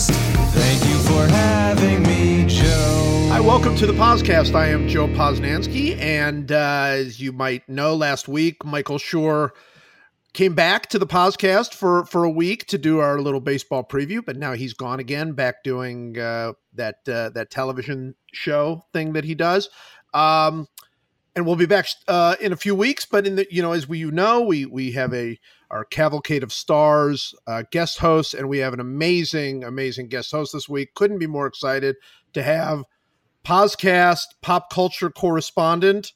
Podcast. Thank you for having me, Joe. Hi, welcome to the PosCast. I am Joe Posnanski, and uh, as you might know, last week Michael Schur came back to the podcast for for a week to do our little baseball preview, but now he's gone again, back doing uh, that uh, that television show thing that he does. Um, and we'll be back uh, in a few weeks. But in the you know, as we you know, we we have a our cavalcade of stars uh, guest hosts, and we have an amazing amazing guest host this week. Couldn't be more excited to have PosCast pop culture correspondent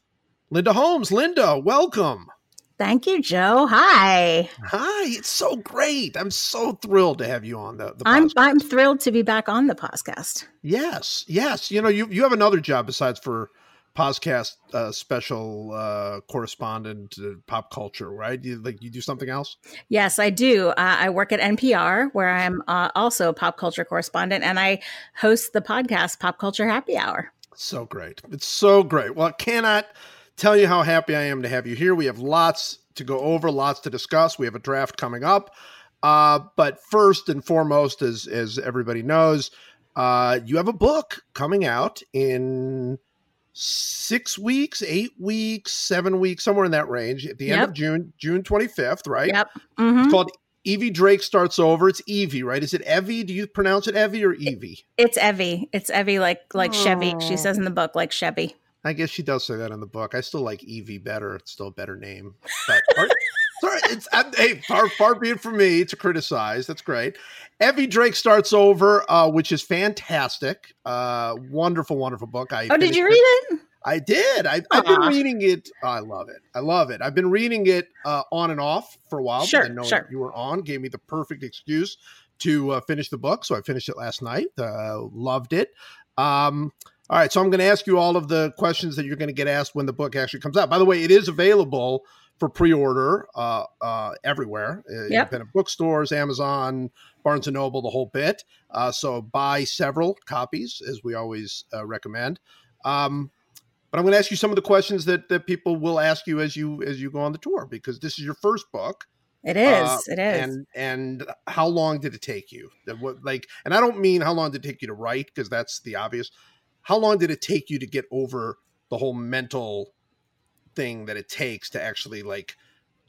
Linda Holmes. Linda, welcome. Thank you, Joe. Hi. Hi, it's so great. I'm so thrilled to have you on the, the I'm podcast. I'm thrilled to be back on the podcast. Yes, yes. You know, you you have another job besides for PosCast uh, special uh, correspondent uh, pop culture, right? You like you do something else? Yes, I do. Uh, I work at NPR, where I'm uh, also a pop culture correspondent, and I host the podcast Pop Culture Happy Hour. So great. It's so great. Well, I cannot tell you how happy I am to have you here. We have lots to go over, lots to discuss. We have a draft coming up. Uh, but first and foremost, as as everybody knows, uh, you have a book coming out in six weeks, eight weeks, seven weeks, somewhere in that range at the end Yep. of June, June 25th, right? Yep. It's hmm called Evvie Drake Starts Over. It's Evie, right? Is it Evie? Do you pronounce it Evie or Evie? It's Evie. It's Evie, like like Chevy. Oh. She says in the book, like Chevy. I guess she does say that in the book. I still like Evie better. It's still a better name. But or- sorry, it's I'm, hey, far far be it from me to criticize. That's great. Evvie Drake starts over, uh, which is fantastic. Uh, wonderful, wonderful book. I Oh, did you read it? I did. I, I've been reading it. oh, I love it. I love it. I've been reading it uh, on and off for a while. Sure, but sure. You were on, gave me the perfect excuse to uh, finish the book. So I finished it last night. Uh, loved it. Um, all right. So I'm going to ask you all of the questions that you're going to get asked when the book actually comes out. By the way, it is available for pre-order uh, uh, everywhere. Uh, Yep. Independent bookstores, Amazon, Barnes and Noble, the whole bit. Uh, so buy several copies, as we always uh, recommend. Um, but I'm going to ask you some of the questions that that people will ask you as you as you go on the tour because this is your first book. It is. Uh, it is. And and how long did it take you? What like? And I don't mean how long did it take you to write because that's the obvious. How long did it take you to get over the whole mental thing that it takes to actually like?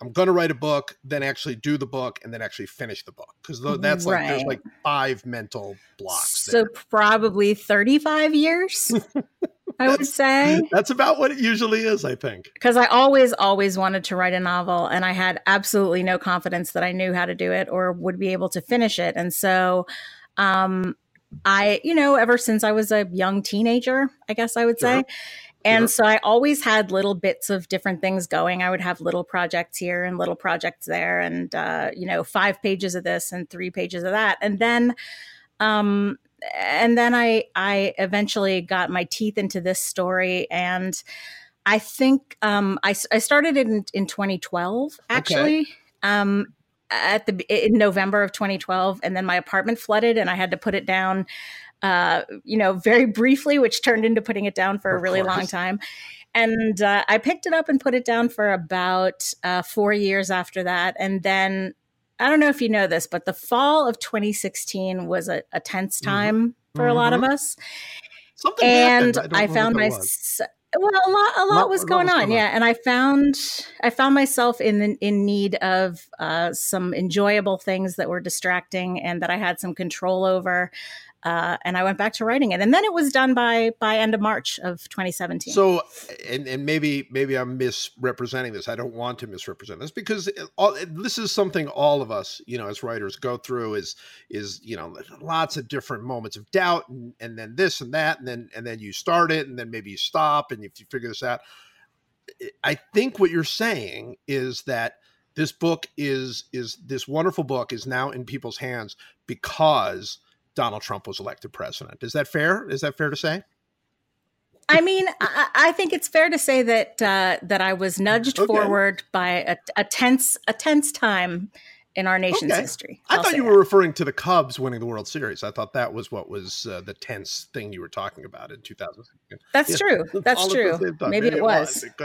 I'm going to write a book, then actually do the book, and then actually finish the book because that's like there's like five mental blocks. so there. probably 35 years, I would say. that's about what it usually is, I think. because I always, always wanted to write a novel, and I had absolutely no confidence that I knew how to do it or would be able to finish it. And so, um, I, you know, ever since I was a young teenager, I guess I would Sure. And Sure. so I always had little bits of different things going. I would have little projects here and little projects there, and uh, you know, five pages of this and three pages of that, and then, um, and then I I eventually got my teeth into this story, and I think um, I I started it in in 2012 actually. Um, at the in November of 2012, and then my apartment flooded, and I had to put it down uh, you know, very briefly, which turned into putting it down for a Of really long time. And uh, I picked it up and put it down for about uh, four years after that. And then I don't know if you know this, but the fall of 2016 was a, a tense Mhm. time for a lot of us. Something And happened. I, don't found my what it was. well, a lot, a lot, Lot- was a lot going was on, going on. yeah. And I found, I found myself in in need of uh, some enjoyable things that were distracting and that I had some control over. Uh, and I went back to writing it, and then it was done by by end of March of 2017. So, and, and maybe maybe I'm misrepresenting this. I don't want to misrepresent this because all, this is something all of us, you know, as writers go through. Is is you know lots of different moments of doubt, and, and then this and that, and then and then you start it, and then maybe you stop, and if you figure this out, I think what you're saying is that this book is is this wonderful book is now in people's hands because Donald Trump was elected president. Is that fair? Is that fair to say? I mean, I, I think it's fair to say that uh, that I was nudged Okay. forward by a, a tense a tense time in our nation's Okay. history. I I'll thought you that. were referring to the Cubs winning the World Series. I thought that was what was uh, the tense thing you were talking about in 2000. That's Yeah. true. That's All true. time. Maybe, it was. It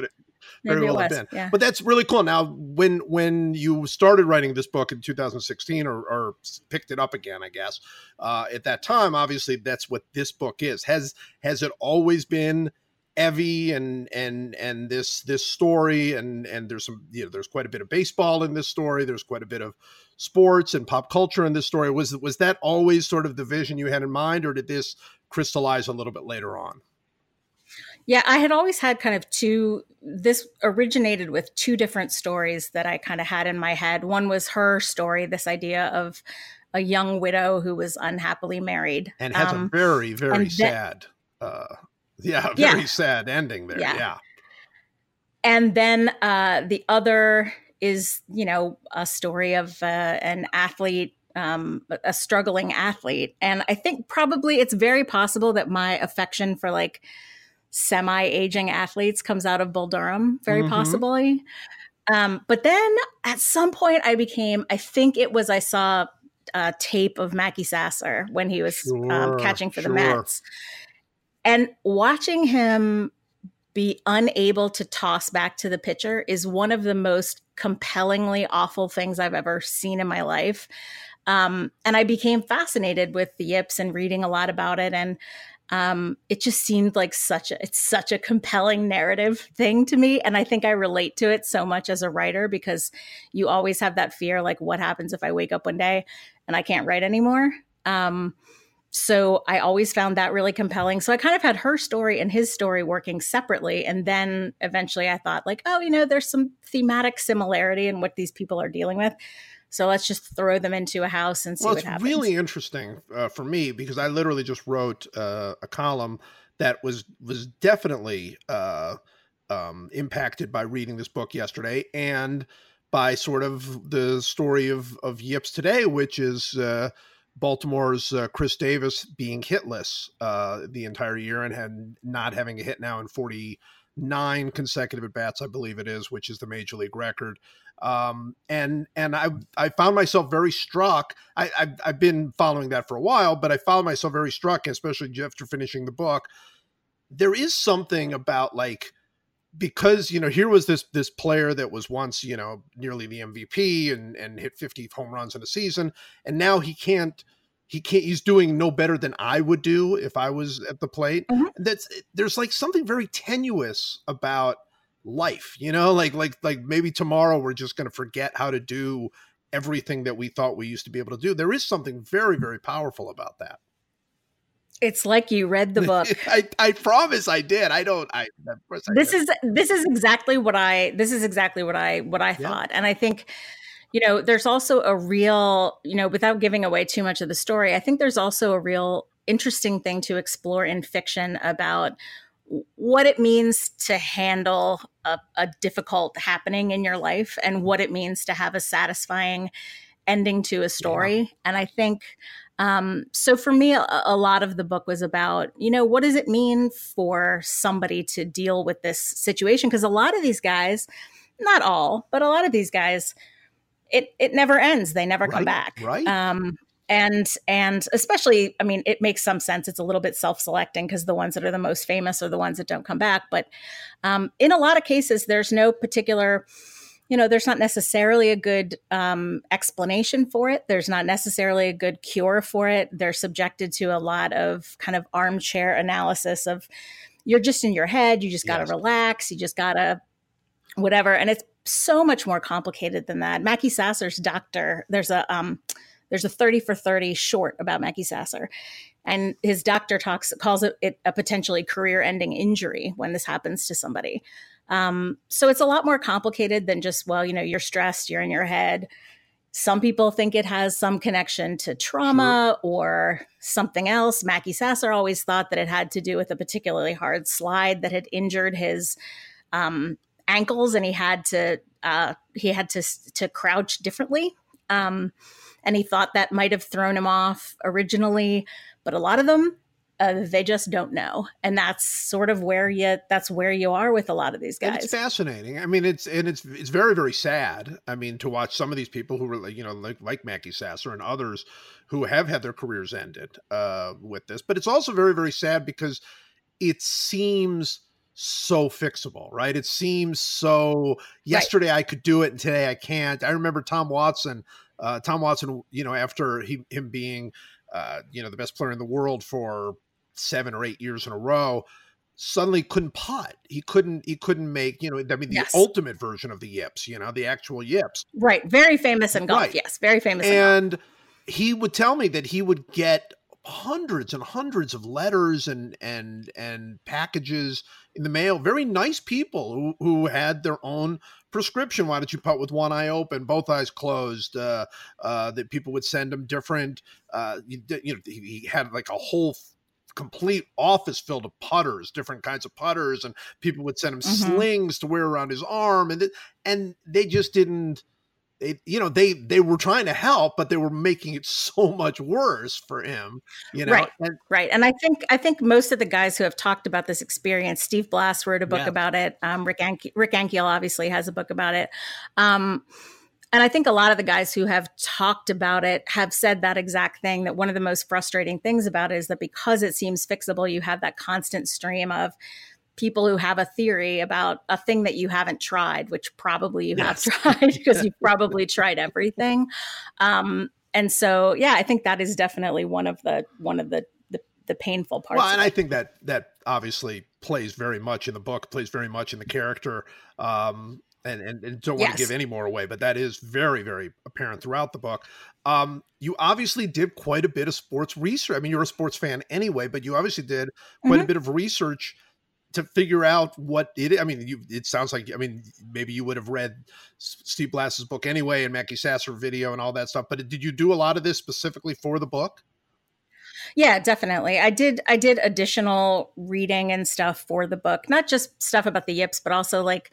very well was, been. yeah. But that's really cool. Now, when when you started writing this book in 2016, or, or picked it up again, I guess uh, at that time, obviously that's what this book is. Has has it always been Evie and and and this this story and and there's some you know there's quite a bit of baseball in this story. There's quite a bit of sports and pop culture in this story. Was was that always sort of the vision you had in mind, or did this crystallize a little bit later on? Yeah, I had always had kind of two. This originated with two different stories that I kind of had in my head. One was her story, this idea of a young widow who was unhappily married and has Um, a very very sad uh yeah Yeah. very sad ending there yeah, Yeah. and then uh, the other is you know a story of uh, an athlete um, a struggling athlete and i think probably it's very possible that my affection for like semi-aging athletes comes out of bull durham very Mhm. possibly um, but then at some point i became i think it was i saw a tape of Mackey Sasser when he was um, catching for the. Mets. And watching him be unable to toss back to the pitcher is one of the most compellingly awful things I've ever seen in my life. Um, and I became fascinated with the yips and reading a lot about it. And um, it just seemed like such a it's such a compelling narrative thing to me. And I think I relate to it so much as a writer because you always have that fear, like what happens if I wake up one day and I can't write anymore. Um, so I always found that really compelling. So I kind of had her story and his story working separately. And then eventually I thought, like, oh, you know, there's some thematic similarity in what these people are dealing with. So let's just throw them into a house and see well what it's happens. really interesting uh, for me because i literally just wrote uh, a column that was was definitely uh, um, impacted by reading this book yesterday and by sort of the story of of yips today which is uh, Baltimore's uh, Chris Davis being hitless uh, the entire year and had not having a hit now in 49 consecutive at bats, I believe it is, which is the major league record. Um, and and I I found myself very struck. I I've, I've been following that for a while, but I found myself very struck, especially after finishing the book. There is something about like because you know here was this this player that was once you know nearly the MVP and and hit 50 home runs in a season and now he can't he can't he's doing no better than I would do if I was at the plate Mhm. that's there's like something very tenuous about life you know like like like maybe tomorrow we're just going to forget how to do everything that we thought we used to be able to do there is something very very powerful about that it's like you read the book. I, I promise I did I don't I of course I this did. is this is exactly what I this is exactly what I what I Yeah. thought. And I think you know, there's also a real, you know, without giving away too much of the story, I think there's also a real interesting thing to explore in fiction about what it means to handle a, a difficult happening in your life and what it means to have a satisfying ending to a story. And I think um, so for me, a, a lot of the book was about, you know, what does it mean for somebody to deal with this situation? Because a lot of these guys, not all, but a lot of these guys, it it never ends. They never come back. right. Um, and and especially, I mean, it makes some sense. It's a little bit self-selecting because the ones that are the most famous are the ones that don't come back. But um, in a lot of cases, there's no particular you know there's not necessarily a good um, explanation for it there's not necessarily a good cure for it they're subjected to a lot of kind of armchair analysis of you're just in your head you just got to Yes. relax you just got to whatever and it's so much more complicated than that mackey sasser's doctor there's a um there's a 30 for 30 short about mackey sasser and his doctor talks calls it, it a potentially career ending injury when this happens to somebody um, so it's a lot more complicated than just, well, you know, you're stressed, you're in your head. Some people think it has some connection to trauma or something else. Mackey Sasser always thought that it had to do with a particularly hard slide that had injured his um, ankles, and he had to uh, he had to to crouch differently. Um, and he thought that might have thrown him off originally, but a lot of them uh, they just don't know, and that's sort of where you that's where you are with a lot of these And guys. it's fascinating. I mean, it's and it's it's very very sad. I mean, to watch some of these people who were like you know like like Mackey Sasser and others who have had their careers ended uh, with this, but it's also very very sad because it seems so fixable, right? It seems so. Yesterday right. I could do it, and today I can't. I remember Tom Watson. Uh, Tom Watson, you know, after he, him being, uh, you know, the best player in the world for seven or eight years in a row, suddenly couldn't putt. He couldn't. He couldn't make. You know, I mean, the yes. ultimate version of the yips. You know, the actual yips. Right. Very famous in golf. Right. Yes. Very famous. And he would tell me that he would get hundreds and hundreds of letters and and and packages in the mail. Very nice people who, who had their own prescription. Why don't you putt with one eye open, both eyes closed? Uh, uh, that people would send him different. Uh, you, you know, he, he had like a whole complete office filled of putters, different kinds of putters, and people would send him mm-hmm. slings to wear around his arm, and th- and they just didn't they, you know they they were trying to help but they were making it so much worse for him you know right and, right and i think i think most of the guys who have talked about this experience steve blass wrote a book yeah. about it um, rick, Anki, rick ankiel obviously has a book about it um, and I think a lot of the guys who have talked about it have said that exact thing that one of the most frustrating things about it is that because it seems fixable, you have that constant stream of people who have a theory about a thing that you haven't tried, which probably you yes. have tried because you've probably tried everything. Um, and so, yeah, I think that is definitely one of the one of the the, the painful parts. Well, and I think that that obviously plays very much in the book, plays very much in the character. Um, and, and, and, don't want yes. to give any more away, but that is very, very apparent throughout the book. Um, you obviously did quite a bit of sports research. I mean, you're a sports fan anyway, but you obviously did quite mm-hmm. a bit of research to figure out what it. I mean, you, it sounds like I mean maybe you would have read Steve Blass's book anyway and Mackey Sasser video and all that stuff. But did you do a lot of this specifically for the book? Yeah, definitely. I did. I did additional reading and stuff for the book, not just stuff about the yips, but also like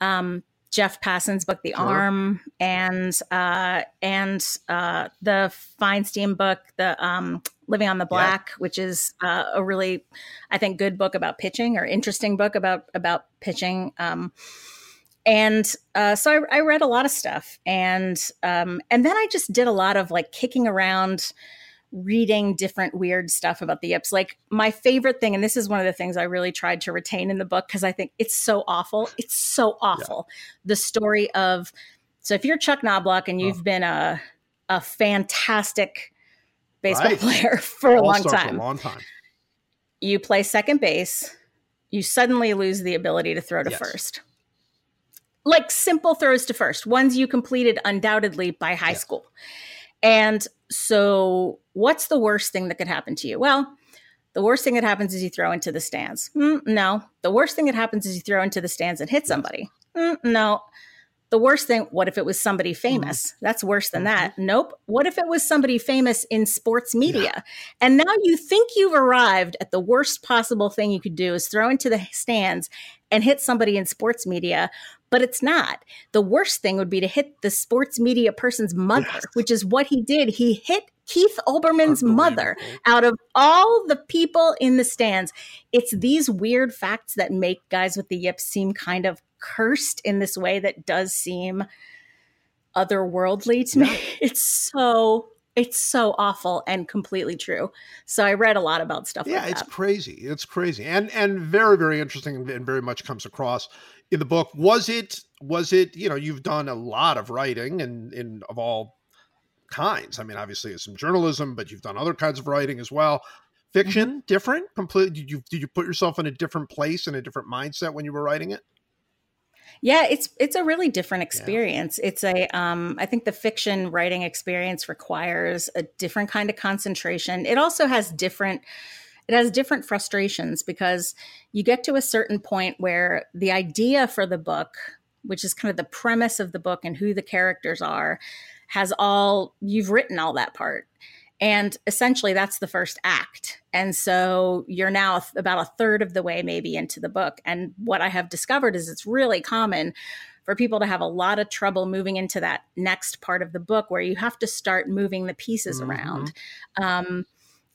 um, Jeff Passan's book, The sure. Arm, and uh, and uh, the Feinstein book, the um, Living on the Black, yeah. which is uh, a really, I think, good book about pitching or interesting book about about pitching. Um, and uh, so I, I, read a lot of stuff, and um, and then I just did a lot of like kicking around reading different weird stuff about the yips. Like my favorite thing, and this is one of the things I really tried to retain in the book because I think it's so awful. It's so awful. Yeah. The story of so if you're Chuck Knobloch and you've oh. been a a fantastic baseball right. player for a long time, a long time, you play second base, you suddenly lose the ability to throw to yes. first. Like simple throws to first, ones you completed undoubtedly by high yes. school. And so, what's the worst thing that could happen to you? Well, the worst thing that happens is you throw into the stands. Mm, no. The worst thing that happens is you throw into the stands and hit somebody. Mm, no. The worst thing, what if it was somebody famous? Mm-hmm. That's worse than that. Mm-hmm. Nope. What if it was somebody famous in sports media? Yeah. And now you think you've arrived at the worst possible thing you could do is throw into the stands and hit somebody in sports media, but it's not. The worst thing would be to hit the sports media person's mother, yes. which is what he did. He hit Keith Olbermann's mother out of all the people in the stands. It's these weird facts that make guys with the yips seem kind of cursed in this way that does seem otherworldly to me. It's so it's so awful and completely true. So I read a lot about stuff yeah, like it's crazy. It's crazy. And and very, very interesting and very much comes across in the book. Was it was it, you know, you've done a lot of writing and in of all kinds. I mean, obviously it's some journalism, but you've done other kinds of writing as well. Fiction, mm-hmm. different, completely did you did you put yourself in a different place and a different mindset when you were writing it? Yeah, it's it's a really different experience. Yeah. It's a um, I think the fiction writing experience requires a different kind of concentration. It also has different it has different frustrations because you get to a certain point where the idea for the book, which is kind of the premise of the book and who the characters are, has all you've written all that part. And essentially, that's the first act. And so you're now about a third of the way, maybe, into the book. And what I have discovered is it's really common for people to have a lot of trouble moving into that next part of the book where you have to start moving the pieces mm-hmm. around. Um,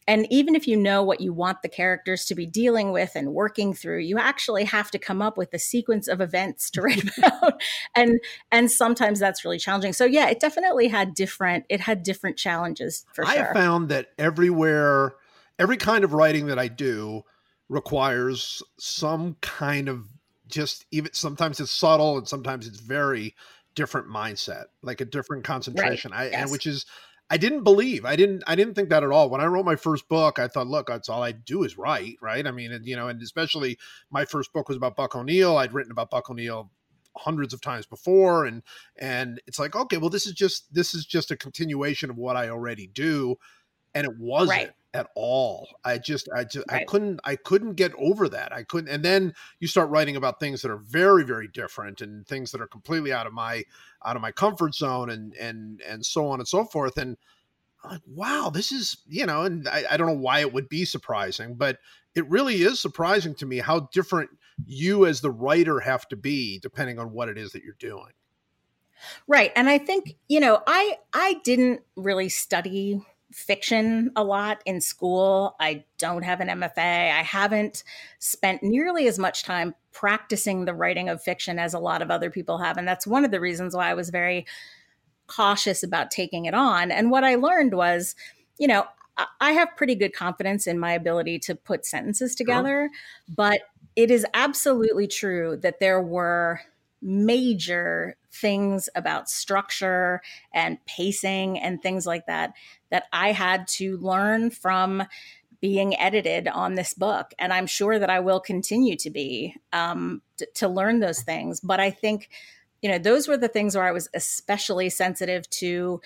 and even if you know what you want the characters to be dealing with and working through you actually have to come up with a sequence of events to write about and and sometimes that's really challenging so yeah it definitely had different it had different challenges for I sure i found that everywhere every kind of writing that i do requires some kind of just even sometimes it's subtle and sometimes it's very different mindset, like a different concentration. Right. I yes. and which is I didn't believe. I didn't I didn't think that at all. When I wrote my first book, I thought, look, that's all I do is write, right? I mean, and, you know, and especially my first book was about Buck O'Neill. I'd written about Buck O'Neill hundreds of times before and and it's like, okay, well this is just this is just a continuation of what I already do and it wasn't. Right at all. I just I just right. I couldn't I couldn't get over that. I couldn't and then you start writing about things that are very very different and things that are completely out of my out of my comfort zone and and and so on and so forth and I'm like wow, this is, you know, and I, I don't know why it would be surprising, but it really is surprising to me how different you as the writer have to be depending on what it is that you're doing. Right. And I think, you know, I I didn't really study fiction a lot in school. I don't have an MFA. I haven't spent nearly as much time practicing the writing of fiction as a lot of other people have. And that's one of the reasons why I was very cautious about taking it on. And what I learned was, you know, I have pretty good confidence in my ability to put sentences together, but it is absolutely true that there were major things about structure and pacing and things like that that I had to learn from being edited on this book. And I'm sure that I will continue to be um, t- to learn those things. But I think, you know, those were the things where I was especially sensitive to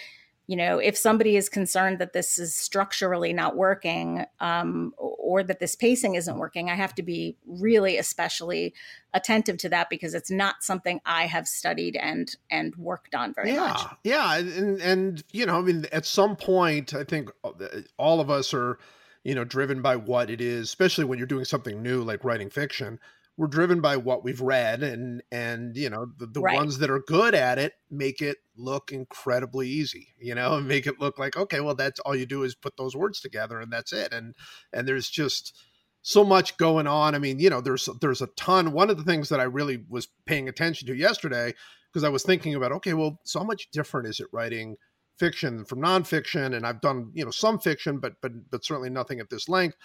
you know, if somebody is concerned that this is structurally not working um, or that this pacing isn't working, I have to be really especially attentive to that because it's not something I have studied and and worked on very yeah, much. Yeah, and and you know, I mean, at some point, I think uh, all of us are, you know, driven by what it is, especially when you're doing something new like writing fiction we're driven by what we've read and and you know the, the right. ones that are good at it make it look incredibly easy you know and make it look like okay well that's all you do is put those words together and that's it. And and there's just so much going on. I mean you know there's there's a ton. One of the things that i really was paying attention to yesterday because i was thinking about okay well so much different is it writing fiction from nonfiction? And i've done you know some fiction but but but certainly nothing at this length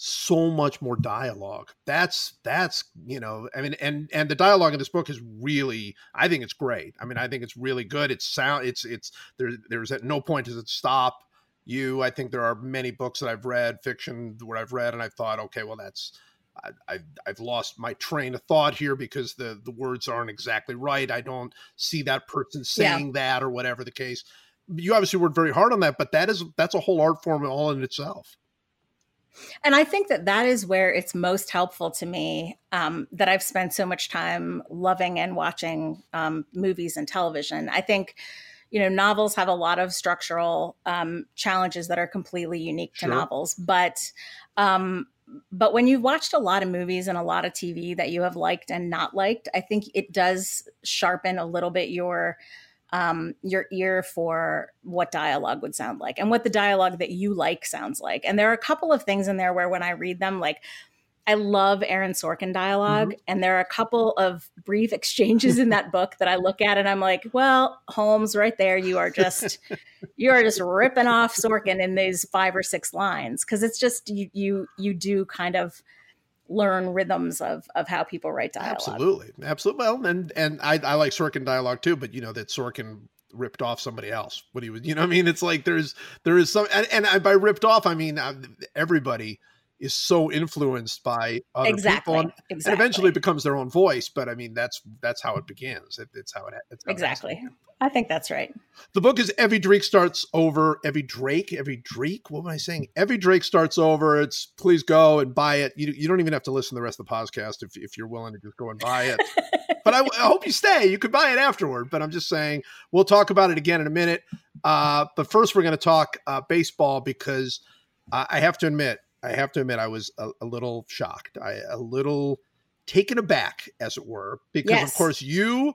so much more dialogue that's that's you know i mean and and the dialogue in this book is really i think it's great i mean i think it's really good it's sound it's it's there there's at no point does it stop you i think there are many books that i've read fiction where i've read and i thought okay well that's I, have lost my train of thought here because the the words aren't exactly right. I don't see that person saying yeah. that or whatever the case. You obviously worked very hard on that, but that is that's a whole art form all in itself. And I think that that is where it's most helpful to me um, that I've spent so much time loving and watching um, movies and television. I think, you know, novels have a lot of structural um, challenges that are completely unique to sure. novels, but um, but when you've watched a lot of movies and a lot of TV that you have liked and not liked, I think it does sharpen a little bit your um, your ear for what dialogue would sound like and what the dialogue that you like sounds like. And there are a couple of things in there where when I read them, like I love Aaron Sorkin dialog mm-hmm. and there are a couple of brief exchanges in that book that I look at and I'm like, well, Holmes, right there, you are just you are just ripping off Sorkin in these five or six lines because it's just you you you do kind of learn rhythms of of how people write dialogue. Absolutely, absolutely. Well, and and I, I like Sorkin dialogue too, but you know that Sorkin ripped off somebody else. What he was, you know, I mean, it's like there's there is some, and, and I, by ripped off, I mean uh, everybody is so influenced by other exactly. people, and, exactly. and eventually becomes their own voice. But I mean, that's that's how it begins. It, it's how it it's how exactly. I think that's right. The book is Evvie Drake starts over. Evie Drake, Evie Drake. What am I saying? Evvie Drake starts over. It's please go and buy it. You, you don't even have to listen to the rest of the podcast if, if you're willing to just go and buy it. but I, I, hope you stay. You could buy it afterward. But I'm just saying we'll talk about it again in a minute. Uh, but first, we're going to talk uh, baseball because uh, I have to admit, I have to admit, I was a, a little shocked. I a little taken aback, as it were, because yes. of course you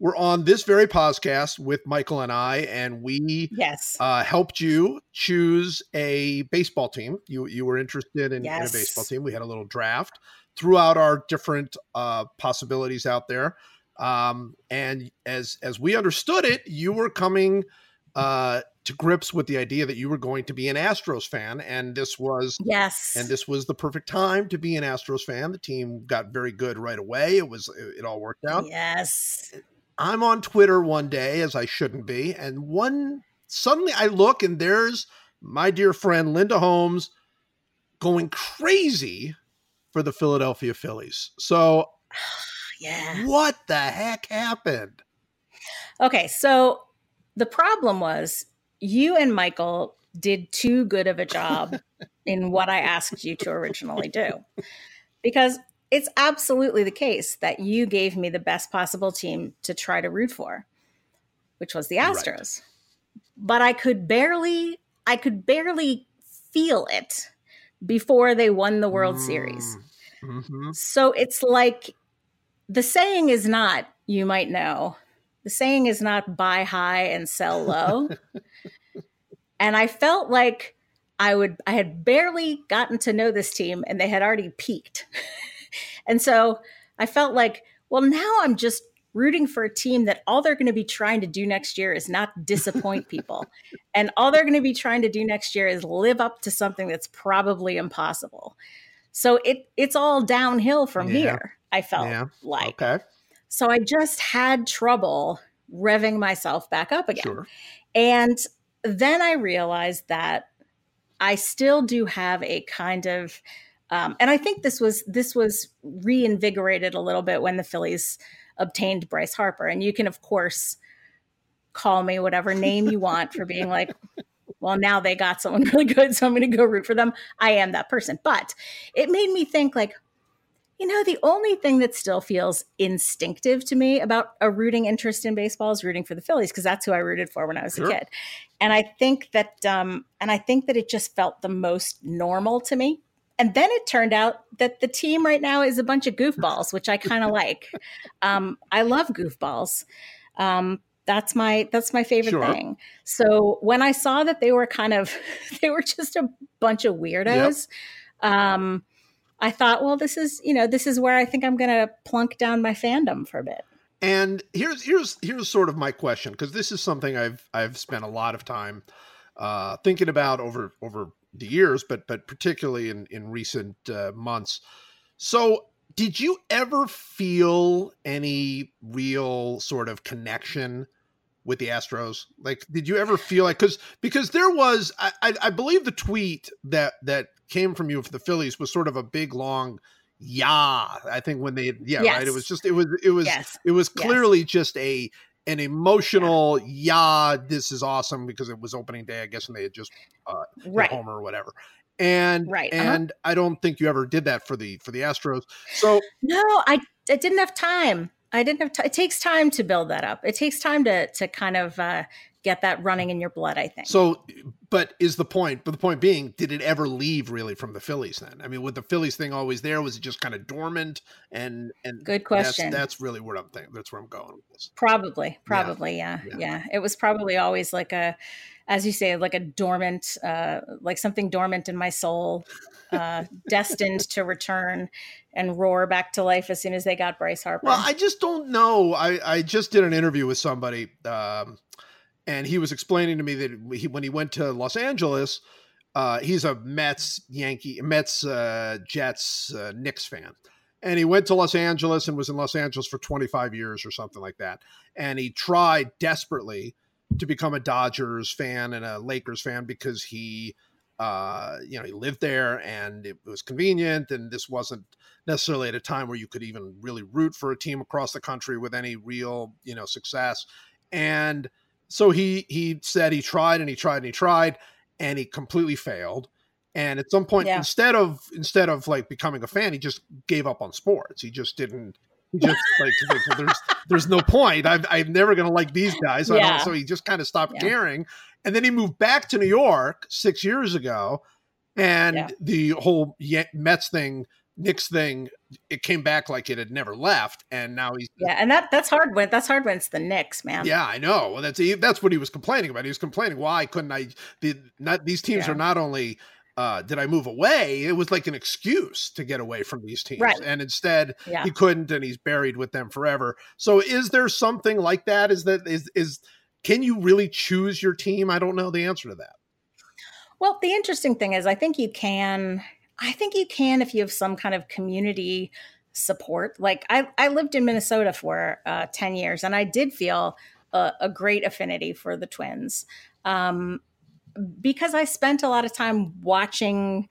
we're on this very podcast with Michael and I, and we yes uh, helped you choose a baseball team. You you were interested in, yes. in, a baseball team. We had a little draft, threw out our different uh, possibilities out there, um, and as as we understood it, you were coming uh, to grips with the idea that you were going to be an Astros fan, and this was yes, and this was the perfect time to be an Astros fan. The team got very good right away. It was it all worked out. Yes. Uh, I'm on Twitter one day, as I shouldn't be, and one suddenly I look and there's my dear friend Linda Holmes going crazy for the Philadelphia Phillies. So, yeah, what the heck happened? Okay, so the problem was you and Michael did too good of a job in what I asked you to originally do. Because it's absolutely the case that you gave me the best possible team to try to root for, which was the Astros. Right. But I could barely I could barely feel it before they won the World mm. Series. Mm-hmm. So it's like the saying is not, you might know, the saying is not buy high and sell low. and I felt like I would I had barely gotten to know this team and they had already peaked. and so I felt like, well, now I'm just rooting for a team that all they're going to be trying to do next year is not disappoint people. and all they're going to be trying to do next year is live up to something that's probably impossible. So it it's all downhill from yeah. here, I felt yeah. like. Okay. So I just had trouble revving myself back up again. Sure. And then I realized that I still do have a kind of um, and I think this was this was reinvigorated a little bit when the Phillies obtained Bryce Harper. And you can of course call me whatever name you want for being like, well, now they got someone really good, so I'm going to go root for them. I am that person. But it made me think like, you know, the only thing that still feels instinctive to me about a rooting interest in baseball is rooting for the Phillies because that's who I rooted for when I was sure. a kid. And I think that, um, and I think that it just felt the most normal to me. And then it turned out that the team right now is a bunch of goofballs, which I kind of like. Um, I love goofballs. Um, that's my that's my favorite sure. thing. So when I saw that they were kind of they were just a bunch of weirdos. Yep. Um, I thought, well, this is you know this is where I think I'm going to plunk down my fandom for a bit. And here's here's here's sort of my question because this is something I've I've spent a lot of time uh, thinking about over over the years, but but particularly in in recent uh, months. So, did you ever feel any real sort of connection with the Astros? Like, did you ever feel like because because there was I, I, I believe the tweet that that came from you for the Phillies was sort of a big long yeah i think when they yeah yes. right it was just it was it was yes. it was clearly yes. just a an emotional yeah. yeah. this is awesome because it was opening day i guess and they had just uh right. homer or whatever and right uh-huh. and uh-huh. i don't think you ever did that for the for the astros so no i i didn't have time I didn't have time. It takes time to build that up. It takes time to to kind of uh, get that running in your blood. I think. So, but is the point? But the point being, did it ever leave really from the Phillies? Then, I mean, with the Phillies thing always there, was it just kind of dormant? And and good question. That's, that's really where I'm thinking. That's where I'm going with this. Probably, probably, yeah. Yeah. yeah, yeah. It was probably always like a, as you say, like a dormant, uh, like something dormant in my soul, uh, destined to return and roar back to life as soon as they got Bryce Harper. Well, I just don't know. I, I just did an interview with somebody, um, and he was explaining to me that he, when he went to Los Angeles, uh, he's a Mets, Yankee, Mets, uh, Jets, uh, Knicks fan. And he went to Los Angeles and was in Los Angeles for 25 years or something like that. And he tried desperately to become a Dodgers fan and a Lakers fan because he uh, you know, he lived there and it was convenient. And this wasn't necessarily at a time where you could even really root for a team across the country with any real, you know, success. And so he he said he tried and he tried and he tried and he completely failed. And at some point, yeah. instead of instead of like becoming a fan, he just gave up on sports. He just didn't. Just like, there's there's no point. I'm I'm never gonna like these guys. So, yeah. so he just kind of stopped yeah. caring. And then he moved back to New York six years ago, and yeah. the whole Mets thing, Knicks thing, it came back like it had never left, and now he's yeah, and that that's hard when that's hard when it's the Knicks, man. Yeah, I know. Well, that's that's what he was complaining about. He was complaining why couldn't I? The not these teams are not only uh, did I move away? It was like an excuse to get away from these teams. Right. And instead yeah. he couldn't and he's buried with them forever. So is there something like that? Is that is is can you really choose your team? I don't know the answer to that. Well, the interesting thing is, I think you can. I think you can if you have some kind of community support. Like I, I lived in Minnesota for uh, 10 years and I did feel a, a great affinity for the twins um, because I spent a lot of time watching,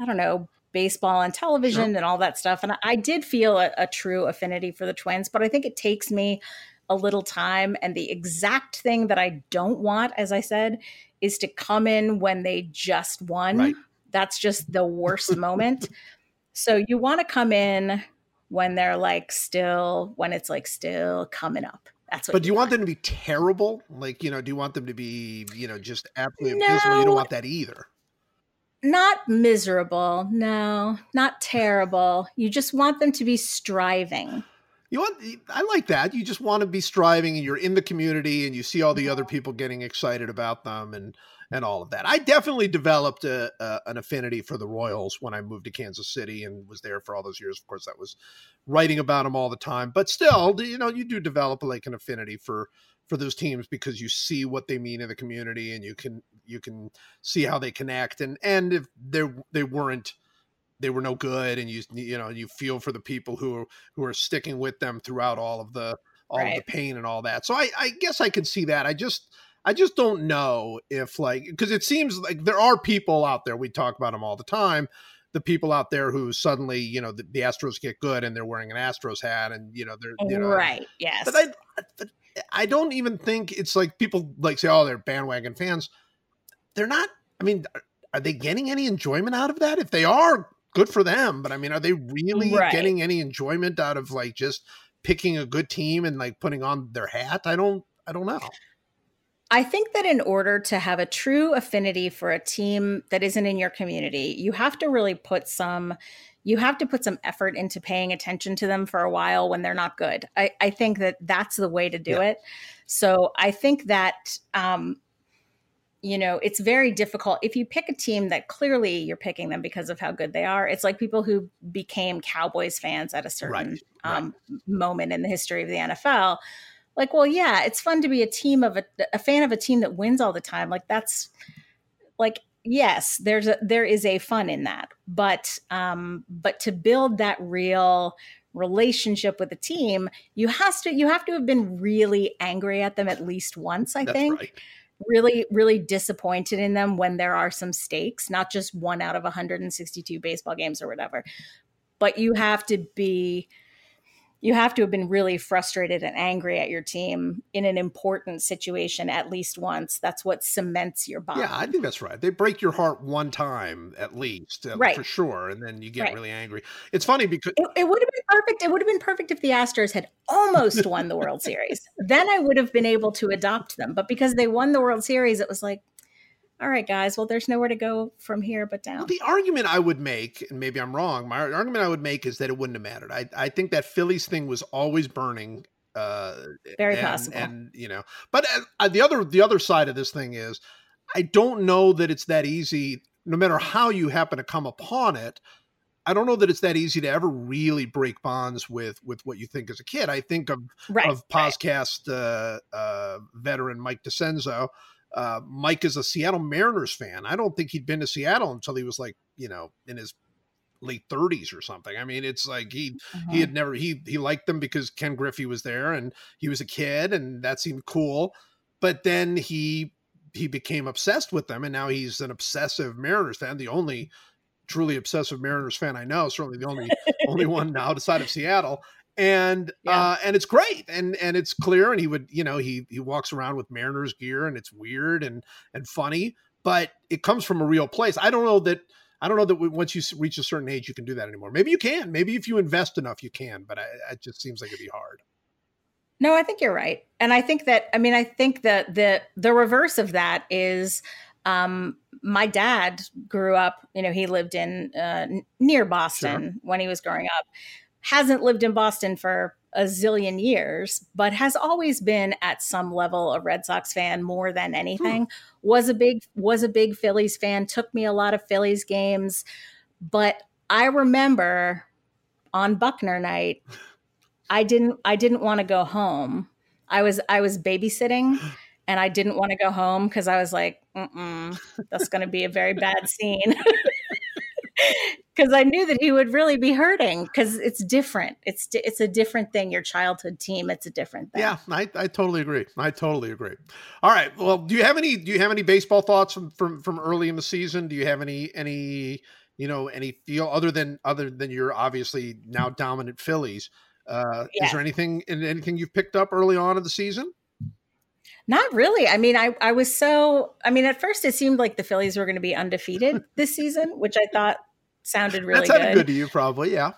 I don't know, baseball on television sure. and all that stuff. And I did feel a, a true affinity for the twins, but I think it takes me a little time. And the exact thing that I don't want, as I said, is to come in when they just won. Right. That's just the worst moment. So you want to come in when they're like still when it's like still coming up. That's what. But do you want. want. them to be terrible? Like you know, do you want them to be you know just absolutely no, abysmal? You don't want that either. Not miserable, no, not terrible. You just want them to be striving. You want I like that. You just want to be striving and you're in the community and you see all the other people getting excited about them and and all of that. I definitely developed a, a, an affinity for the Royals when I moved to Kansas City and was there for all those years. Of course, that was writing about them all the time, but still, you know, you do develop like an affinity for for those teams because you see what they mean in the community and you can you can see how they connect and and if they they weren't they were no good and you you know you feel for the people who are who are sticking with them throughout all of the all right. of the pain and all that so i i guess i can see that i just I just don't know if like because it seems like there are people out there we talk about them all the time. The people out there who suddenly you know the, the Astros get good and they're wearing an Astros hat and you know they're you know, right yes. But I but I don't even think it's like people like say oh they're bandwagon fans. They're not. I mean, are they getting any enjoyment out of that? If they are, good for them. But I mean, are they really right. getting any enjoyment out of like just picking a good team and like putting on their hat? I don't. I don't know. I think that in order to have a true affinity for a team that isn't in your community, you have to really put some you have to put some effort into paying attention to them for a while when they're not good. I, I think that that's the way to do yeah. it. So I think that um, you know it's very difficult if you pick a team that clearly you're picking them because of how good they are. It's like people who became Cowboys fans at a certain right. Um, right. moment in the history of the NFL like well yeah it's fun to be a team of a, a fan of a team that wins all the time. Like that's like yes there's a there is a fun in that. But um but to build that real relationship with the team you has to you have to have been really angry at them at least once i That's think. right. really really disappointed in them when there are some stakes not just one out of 162 baseball games or whatever. But you have to be you have to have been really frustrated and angry at your team in an important situation at least once. That's what cements your bond. Yeah, I think that's right. They break your heart one time at least, uh, right. for sure, and then you get right. really angry. It's funny because it, it would have been perfect. It would have been perfect if the Astros had almost won the World Series. Then I would have been able to adopt them. But because they won the World Series, it was like, all right, guys, well, there's nowhere to go from here but down. Well, the argument I would make, and maybe I'm wrong, my argument I would make is that it wouldn't have mattered. I, I think that Phillies thing was always burning. Uh, Very and, possible. And, you know, but uh, the other the other side of this thing is I don't know that it's that easy, no matter how you happen to come upon it. I don't know that it's that easy to ever really break bonds with with what you think as a kid. I think of right, of PosCast right. uh, uh, veteran Mike DiCenzo, uh, Mike is a Seattle Mariners fan. I don't think he'd been to Seattle until he was like, you know, in his late 30s or something. I mean, it's like he uh-huh. he had never he he liked them because Ken Griffey was there and he was a kid and that seemed cool. But then he he became obsessed with them and now he's an obsessive Mariners fan, the only truly obsessive Mariners fan I know, certainly the only only one outside of Seattle and yeah. uh and it's great and and it's clear and he would you know he he walks around with mariners gear and it's weird and and funny but it comes from a real place i don't know that i don't know that once you reach a certain age you can do that anymore maybe you can maybe if you invest enough you can but I, it just seems like it'd be hard no i think you're right and i think that i mean i think that the the reverse of that is um my dad grew up you know he lived in uh, near boston sure. when he was growing up hasn't lived in Boston for a zillion years, but has always been at some level a Red Sox fan more than anything. Hmm. Was a big was a big Phillies fan, took me a lot of Phillies games, but I remember on Buckner night, I didn't I didn't want to go home. I was I was babysitting and I didn't want to go home because I was like, mm that's going to be a very bad scene. Because I knew that he would really be hurting because it's different. It's it's a different thing. Your childhood team, it's a different thing. Yeah, I, I totally agree. I totally agree. All right. Well, do you have any do you have any baseball thoughts from from, from early in the season? Do you have any any you know any feel other than other than your obviously now dominant Phillies? Uh, yeah. Is there anything anything you've picked up early on in the season? Not really. I mean, I, I was so, I mean, at first it seemed like the Phillies were going to be undefeated this season, which I thought sounded really That sounded good. good to you, probably. Yeah.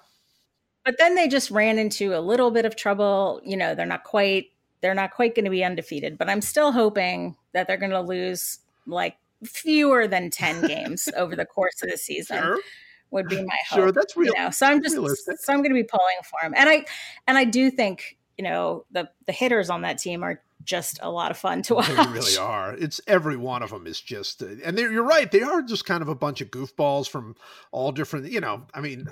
But then they just ran into a little bit of trouble. You know, they're not quite, they're not quite going to be undefeated, but I'm still hoping that they're going to lose like fewer than 10 games over the course of the season. Sure would be my hope. Sure, that's real. You know, so I'm just realistic. so I'm going to be pulling for him, and I and I do think you know the the hitters on that team are just a lot of fun to watch. They really are. It's every one of them is just, uh, and you're right. They are just kind of a bunch of goofballs from all different. You know, I mean,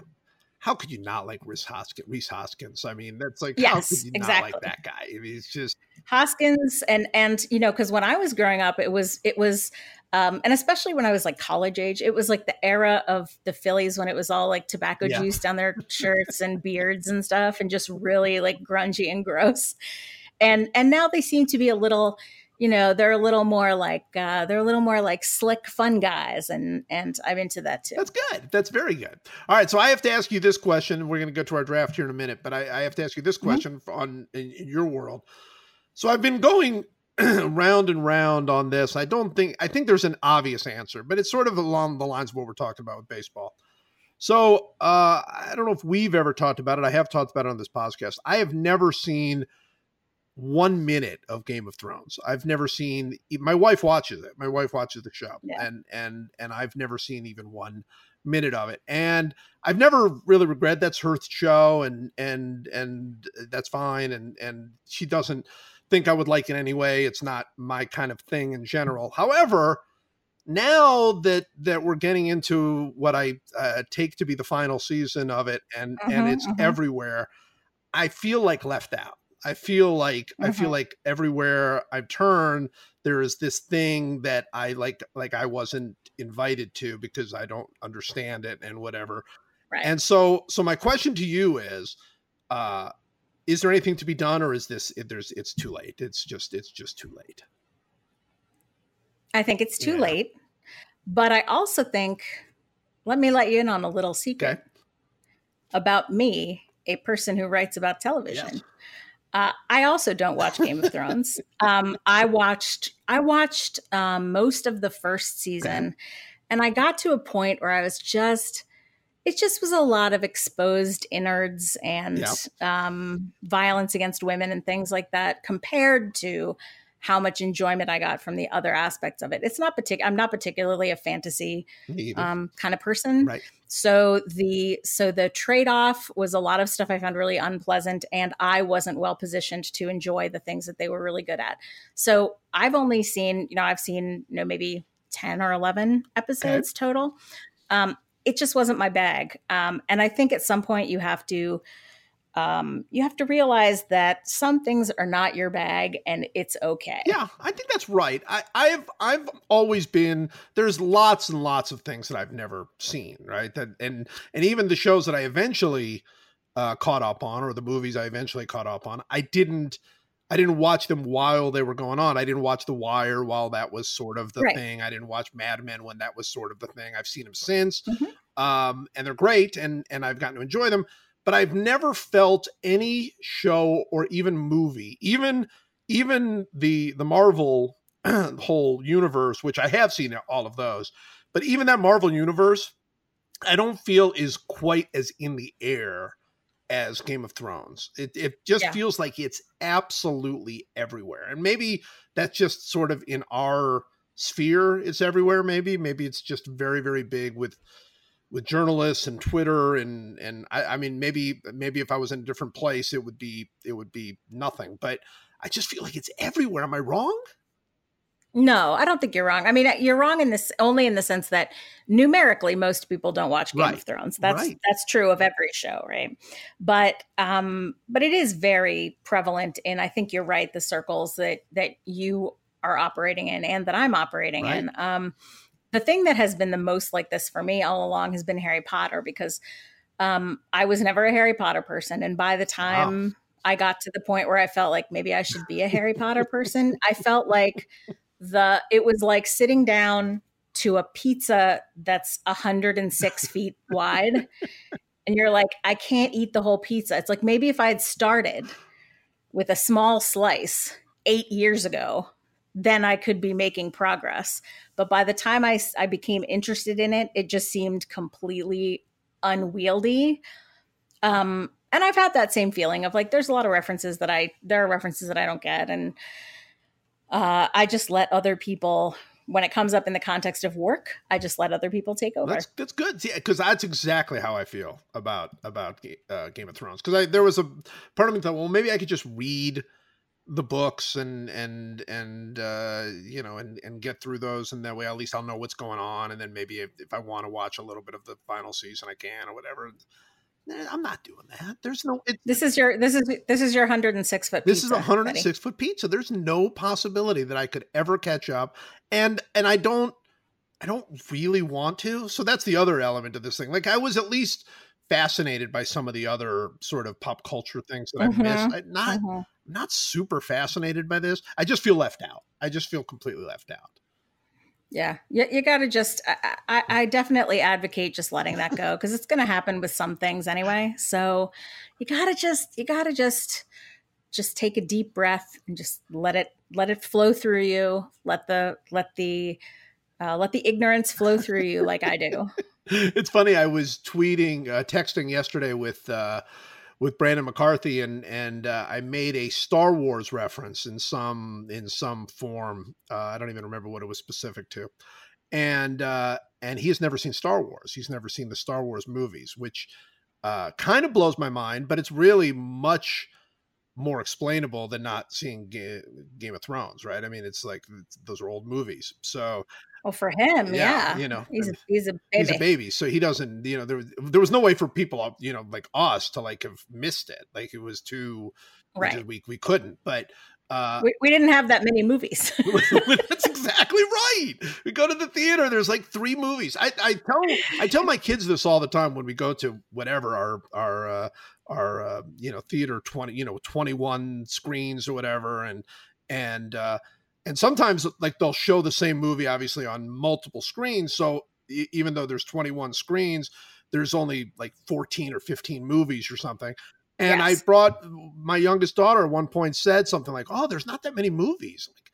how could you not like Rhys Hoskins? Rhys Hoskins. I mean, that's like yes, how could you exactly. not like that guy? I mean, it's just Hoskins, and and you know, because when I was growing up, it was it was. Um, and especially when I was like college age, it was like the era of the Phillies when it was all like tobacco yeah. juice down their shirts and beards and stuff, and just really like grungy and gross and and now they seem to be a little you know they're a little more like uh, they're a little more like slick fun guys and and i'm into that too. That's good. That's very good. All right so i have to ask you this question we're going to go to our draft here in a minute but i, I have to ask you this mm-hmm. question mm-hmm. on in, in, your world. So i've been going round and round on this. I don't think i think there's an obvious answer but it's sort of along the lines of what we're talking about with baseball. So uh, i don't know if we've ever talked about it. I have talked about it on this podcast. I have never seen one minute of Game of Thrones. I've never seen. My wife watches it. My wife watches the show, yeah. and and and I've never seen even one minute of it. And I've never really regret that's her show, and and and that's fine. And and she doesn't think I would like it anyway. It's not my kind of thing in general. However, now that that we're getting into what I uh, take to be the final season of it, and and mm-hmm, it's mm-hmm. everywhere, I feel like left out. I feel like mm-hmm. I feel mm-hmm. like everywhere I turn, there is this thing that I like like I wasn't invited to because I don't understand it and whatever. Right. And so so my question to you is uh is there anything to be done or is this if there's it's too late it's just it's just too late i think it's too yeah. late but i also think let me let you in on a little secret okay. about me a person who writes about television yes. Uh, I also don't watch Game of Thrones. Um, I watched I watched um, most of the first season, and I got to a point where I was just it just was a lot of exposed innards and um, violence against women and things like that compared to how much enjoyment I got from the other aspects of it. It's not particular. I'm not particularly a fantasy um, kind of person. Right. So the so the trade off was a lot of stuff I found really unpleasant, and I wasn't well positioned to enjoy the things that they were really good at. So I've only seen, you know, I've seen, you know, maybe ten or eleven episodes okay. total. Um, it just wasn't my bag, um, and I think at some point you have to um, you have to realize that some things are not your bag and it's okay. Yeah, I think that's right. I, I've I've always been there's lots and lots of things that I've never seen, right? That and and even the shows that I eventually uh, caught up on or the movies I eventually caught up on, I didn't I didn't watch them while they were going on. I didn't watch The Wire while that was sort of the right. thing. I didn't watch Mad Men when that was sort of the thing. I've seen them since, mm-hmm. um, and they're great, and and I've gotten to enjoy them but I've never felt any show or even movie, even even the the Marvel whole universe, which I have seen all of those, but even that Marvel universe, I don't feel is quite as in the air as Game of Thrones. It it just yeah. feels like it's absolutely everywhere. And maybe that's just sort of in our sphere it's everywhere maybe maybe it's just very very big with with journalists and Twitter and and I, I, mean maybe maybe if I was in a different place it would be it would be nothing. But I just feel like it's everywhere. Am I wrong? No, I don't think you're wrong. I mean, you're wrong in this only in the sense that numerically most people don't watch Game right. of Thrones. That's right. that's true of every show, right? But um but it is very prevalent and I think you're right the circles that that you are operating in and that I'm operating Right. in. Um, the thing that has been the most like this for me all along has been Harry Potter because um, I was never a Harry Potter person. And by the time I got to the point where I felt like maybe I should be a Harry Potter person, I felt like the it was like sitting down to a pizza that's 106 feet wide. And you're like, I can't eat the whole pizza. It's like maybe if I had started with a small slice eight years ago, then I could be making progress. But by the time I, I became interested in it, it just seemed completely unwieldy. Um, and I've had that same feeling of like, there's a lot of references that I, there are references that I don't get. And uh, I just let other people, when it comes up in the context of work, I just let other people take over. That's that's good. Yeah, because that's exactly how I feel about about uh, Game of Thrones. Because I there was a part of me thought, well, maybe I could just read the books and and and uh, you know and and get through those, and that way at least I'll know what's going on, and then maybe if, if I want to watch a little bit of the final season, I can or whatever. I'm not doing that. There's no. It, This is your this is this is your 106 foot. this is a pizza, 106 foot pizza. There's no possibility that I could ever catch up, and and I don't, I don't really want to. So that's the other element of this thing. Like I was at least fascinated by some of the other sort of pop culture things that I Mhm. missed. I, not. Mhm. not super fascinated by this. I just feel left out. I just feel completely left out. Yeah, you, you got to just. I, I, I definitely advocate just letting that go because it's going to happen with some things anyway. So you got to just you got to just just take a deep breath and just let it let it flow through you. Let the let the uh, let the ignorance flow through you like I do. it's funny. I was tweeting, uh, texting yesterday with uh, with Brandon McCarthy, and and uh, I made a Star Wars reference in some in some form. Uh, I don't even remember what it was specific to, and uh, and he has never seen Star Wars. He's never seen the Star Wars movies, which uh, kind of blows my mind. But it's really much more explainable than not seeing Ga- Game of Thrones, right? I mean, it's like those are old movies, so Well, for him, Yeah, yeah, you know, he's a, he's a baby. he's a baby so he doesn't you know there there was no way for people you know like us to like have missed it like it was too right. just- we, we couldn't but uh We, we didn't have that many movies. that's exactly right we go to the theater there's like three movies i i tell i tell my kids this all the time when we go to whatever our our uh our uh, you know theater 20 you know 21 screens or whatever and and uh and sometimes like they'll show the same movie obviously on multiple screens so e- even though there's 21 screens there's only like 14 or 15 movies or something. And Yes. i brought my youngest daughter at one point said something like oh there's not that many movies. Like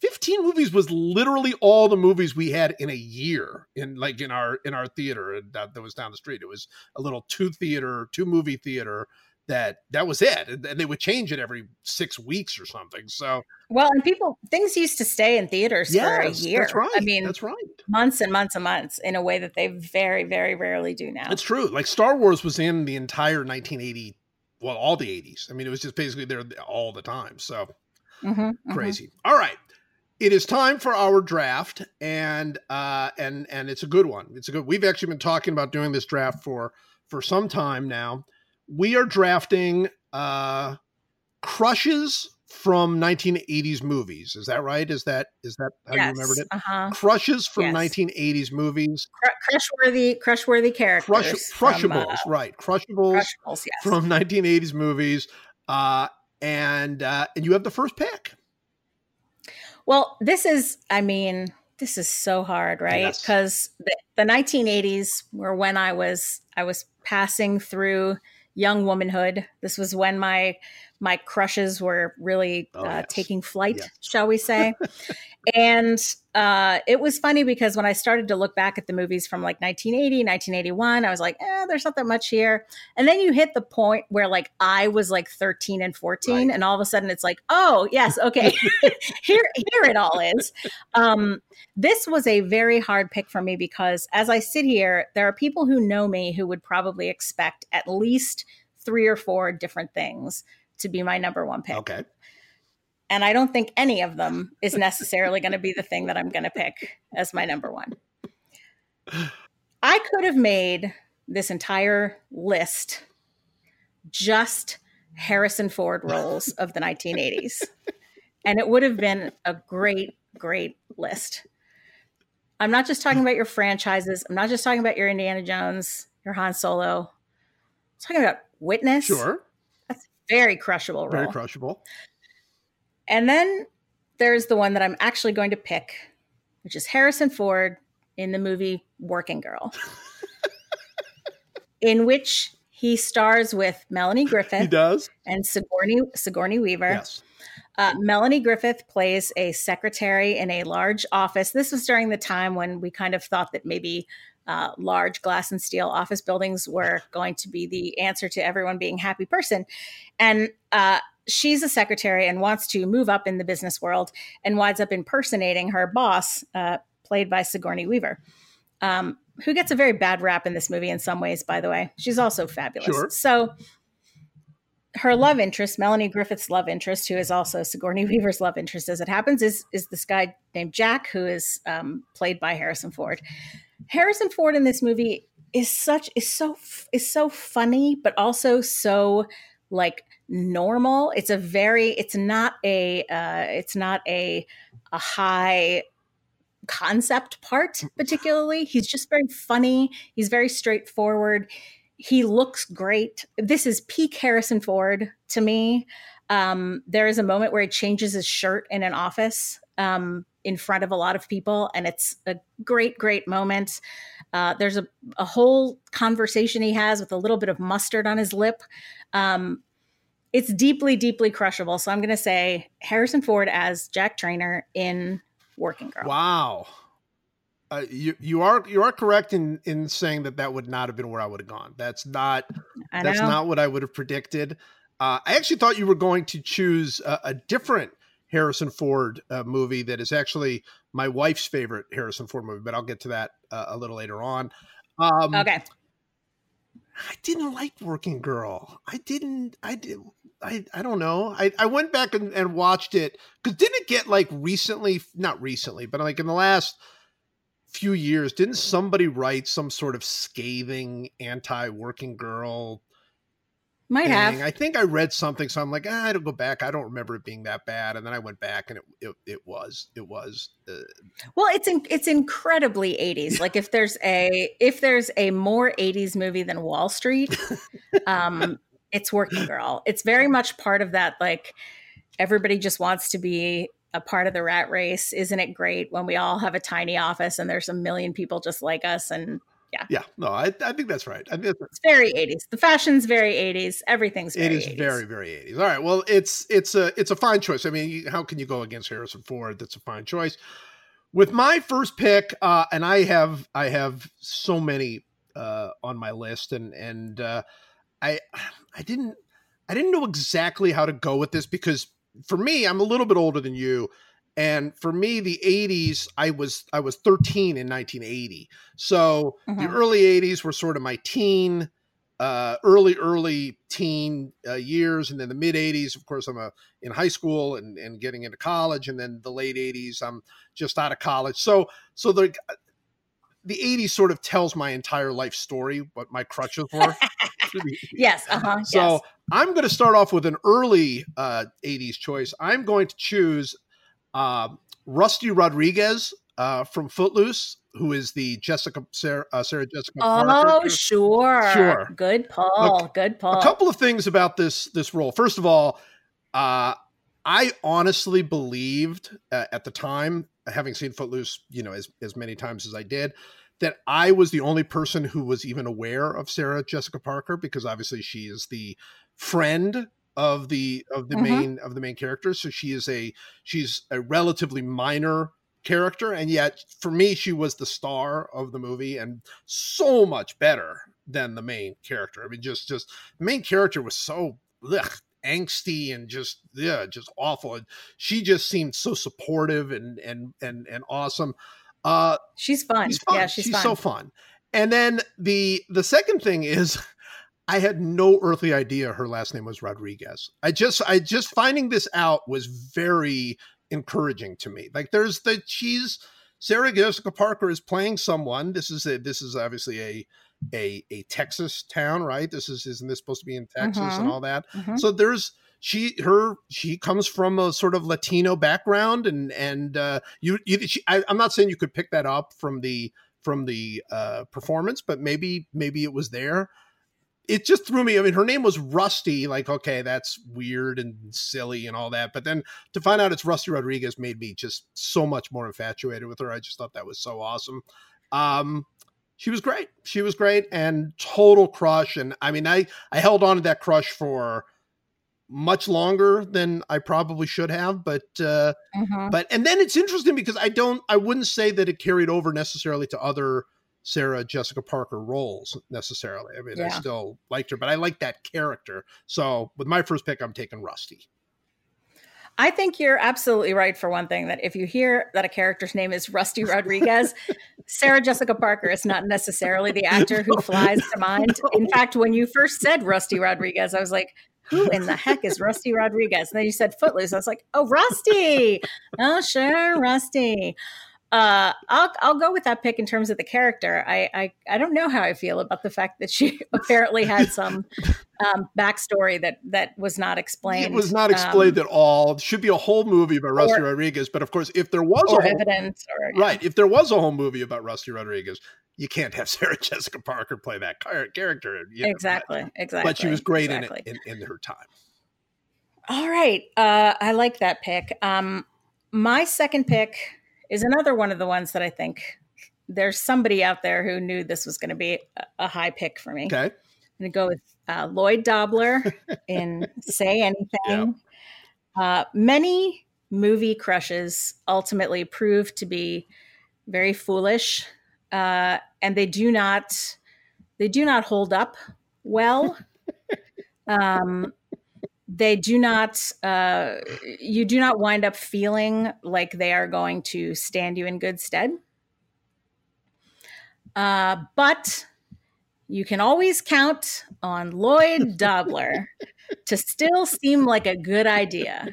15 movies was literally all the movies we had in a year in like in our in our theater uh, that, that was down the street. It was a little two theater two movie theater that that was it and, they would change it every six weeks or something so well, and people things used to stay in theaters for a year. that's right I mean, that's right months and months and months in a way that they very, very rarely do now. It's true. Like Star Wars was in the entire 1980, well, all the 80s. I mean, it was just basically there all the time. So Mhm, mhm. crazy. All right. It is time for our draft, and uh, and and it's a good one. It's a good. We've actually been talking about doing this draft for for some time now. We are drafting uh, crushes from 1980s movies. Is that right? Is that is that how you remembered it? Uh-huh. Crushes from Yes. 1980s movies. Cr- crushworthy, crushworthy characters. Crush, from, crushables, uh, right? Crushables crushables, yes. from 1980s movies. Uh, and uh, and you have the first pick. Well, this is, I mean, this is so hard, right? Yes. Because the, the 1980s were when I was I was passing through young womanhood. This was when my my crushes were really Oh, uh, yes. taking flight, Yes. shall we say? and uh, it was funny because when I started to look back at the movies from like 1980, 1981, I was like, eh, there's not that much here. And then you hit the point where like I was like 13 and 14, Right. and all of a sudden it's like, oh, yes, okay, here, here it all is. Um, this was a very hard pick for me because as I sit here, there are people who know me who would probably expect at least three or four different things to be my number one pick. Okay. And I don't think any of them is necessarily going to be the thing that I'm going to pick as my number one. I could have made this entire list just Harrison Ford roles of the 1980s. and it would have been a great, great list. I'm not just talking about your franchises. I'm not just talking about your Indiana Jones, your Han Solo. I'm talking about Witness. Sure. Very crushable role. Very crushable. And then there's the one that I'm actually going to pick, which is Harrison Ford in the movie Working Girl, in which he stars with Melanie Griffith. He does. And Sigourney, Sigourney Weaver. Yes. Uh, Melanie Griffith plays a secretary in a large office. This was during the time when we kind of thought that maybe uh, large glass and steel office buildings were going to be the answer to everyone being happy person. And uh, she's a secretary and wants to move up in the business world and winds up impersonating her boss, uh, played by Sigourney Weaver. Um, who gets a very bad rap in this movie in some ways, by the way. She's also fabulous. Sure. So her love interest, Melanie Griffith's love interest, who is also Sigourney Weaver's love interest, as it happens, is is this guy named Jack, who is um, played by Harrison Ford. Harrison Ford in this movie is such is so is so funny, but also so like normal. It's a very it's not a uh, it's not a a high concept part particularly. He's just very funny. He's very straightforward he looks great. This is peak Harrison Ford to me. Um, there is a moment where he changes his shirt in an office um, in front of a lot of people, and it's a great, great moment. Uh, there's a, a, whole conversation he has with a little bit of mustard on his lip. Um, it's deeply, deeply crushable. So I'm going to say Harrison Ford as Jack Trainer in Working Girl. Wow. Uh, you you are you are correct in in saying that that would not have been where I would have gone. That's not that's not what I would have predicted. Uh, I actually thought you were going to choose a, a different Harrison Ford uh, movie that is actually my wife's favorite Harrison Ford movie, but I'll get to that uh, a little later on. Um, okay. I didn't like Working Girl. I didn't. I did. I, I don't know. I, I went back and, and watched it because didn't it get like recently, not recently, but like in the last few years, didn't somebody write some sort of scathing anti-working girl? Might have. I think I read something, so I'm like, ah, I don't go back. I don't remember it being that bad. And then I went back, and it it, it was it was. Uh, well, it's in, it's incredibly 80s. like if there's a if there's a more 80s movie than Wall Street, um, it's Working Girl. It's very much part of that. Like everybody just wants to be a part of the rat race. Isn't it great when we all have a tiny office and there's a million people just like us? And yeah, yeah, no, I, I think that's right. I think it's very 80s. The fashion's very 80s. Everything's very it is 80s. very very 80s. All right, well, it's it's a it's a fine choice. I mean, how can you go against Harrison Ford? That's a fine choice. With my first pick, uh, and I have I have so many uh, on my list, and and uh, I I didn't I didn't know exactly how to go with this because for me, I'm a little bit older than you. And for me, the 80s, I was I was 13 in 1980. So mm-hmm. the early 80s were sort of my teen, uh, early early teen uh, years, and then the mid 80s. Of course, I'm a, in high school and, and getting into college, and then the late 80s, I'm just out of college. So so the the 80s sort of tells my entire life story, what my crutches were. yes. Uh-huh, so yes. I'm going to start off with an early uh, 80s choice. I'm going to choose uh, Rusty Rodriguez uh, from Footloose, who is the Jessica Sarah, uh, Sarah Jessica. Oh, Parker. sure, sure. Good Paul, Look, Good pull. A couple of things about this this role. First of all, uh, I honestly believed uh, at the time, having seen Footloose, you know, as as many times as I did, that I was the only person who was even aware of Sarah Jessica Parker because obviously she is the friend of the of the mm-hmm. main of the main character so she is a she's a relatively minor character and yet for me she was the star of the movie and so much better than the main character i mean just just the main character was so ugh, angsty and just yeah just awful and she just seemed so supportive and and and and awesome uh she's fun, she's fun. yeah she's, she's fun. so fun and then the the second thing is I had no earthly idea her last name was Rodriguez. I just I just finding this out was very encouraging to me. Like there's the she's Sarah Jessica Parker is playing someone. This is a this is obviously a a a Texas town, right? This is isn't this supposed to be in Texas mm-hmm. and all that? Mm-hmm. So there's she her she comes from a sort of Latino background, and and uh, you you she, I, I'm not saying you could pick that up from the from the uh, performance, but maybe maybe it was there. It just threw me. I mean, her name was Rusty. Like, okay, that's weird and silly and all that. But then to find out it's Rusty Rodriguez made me just so much more infatuated with her. I just thought that was so awesome. Um, she was great. She was great and total crush. And I mean, I I held on to that crush for much longer than I probably should have, but uh Mhm. but and then it's interesting because I don't I wouldn't say that it carried over necessarily to other Sarah Jessica Parker roles necessarily. I mean, I still liked her, but I like that character. So with my first pick, I'm taking Rusty. I think you're absolutely right for one thing that if you hear that a character's name is Rusty Rodriguez, Sarah Jessica Parker is not necessarily the actor who flies to mind. In fact, when you first said Rusty Rodriguez, I was like, who in the heck is Rusty Rodriguez? And then you said Footloose. I was like, oh, Rusty. Oh, sure, Rusty. Uh, I'll I'll go with that pick in terms of the character. I, I I don't know how I feel about the fact that she apparently had some um, backstory that that was not explained. It was not Um, explained at all. It should be a whole movie about Rusty or- Rodriguez, but of course, if there was a whole, evidence or right, if there was a whole movie about Rusty Rodriguez, you can't have Sarah Jessica Parker play that character. you know, exactly exactly But she was great exactly. in it in, in her time. all right uh i like that pick um my second pick is another one of the ones that i think there's somebody out there who knew this was going to be a, high pick for me. Okay. i'm going to go with uh, lloyd dobler in say anything. Uh, many movie crushes ultimately prove to be very foolish uh, and they do not they do not hold up well. Um, they do not uh, you do not wind up feeling like they are going to stand you in good stead uh, but you can always count on lloyd dobler to still seem like a good idea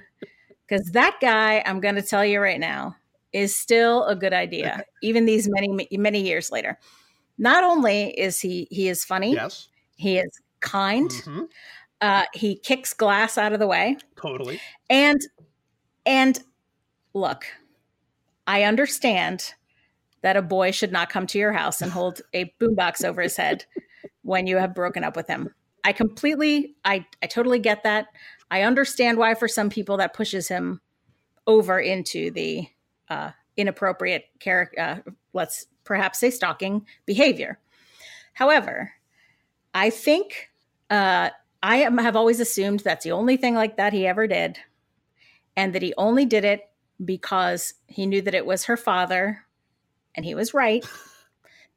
because that guy i'm going to tell you right now is still a good idea even these many many years later not only is he he is funny Yes. he is kind Mhm. Uh, he kicks glass out of the way. Totally. and and look i understand that a boy should not come to your house and hold a boombox over his head when you have broken up with him. I completely i i totally get that. I understand why for some people that pushes him over into the uh, inappropriate character uh, let's perhaps say stalking behavior. However i think uh, I am, have always assumed that's the only thing like that he ever did, and that he only did it because he knew that it was her father, and he was right,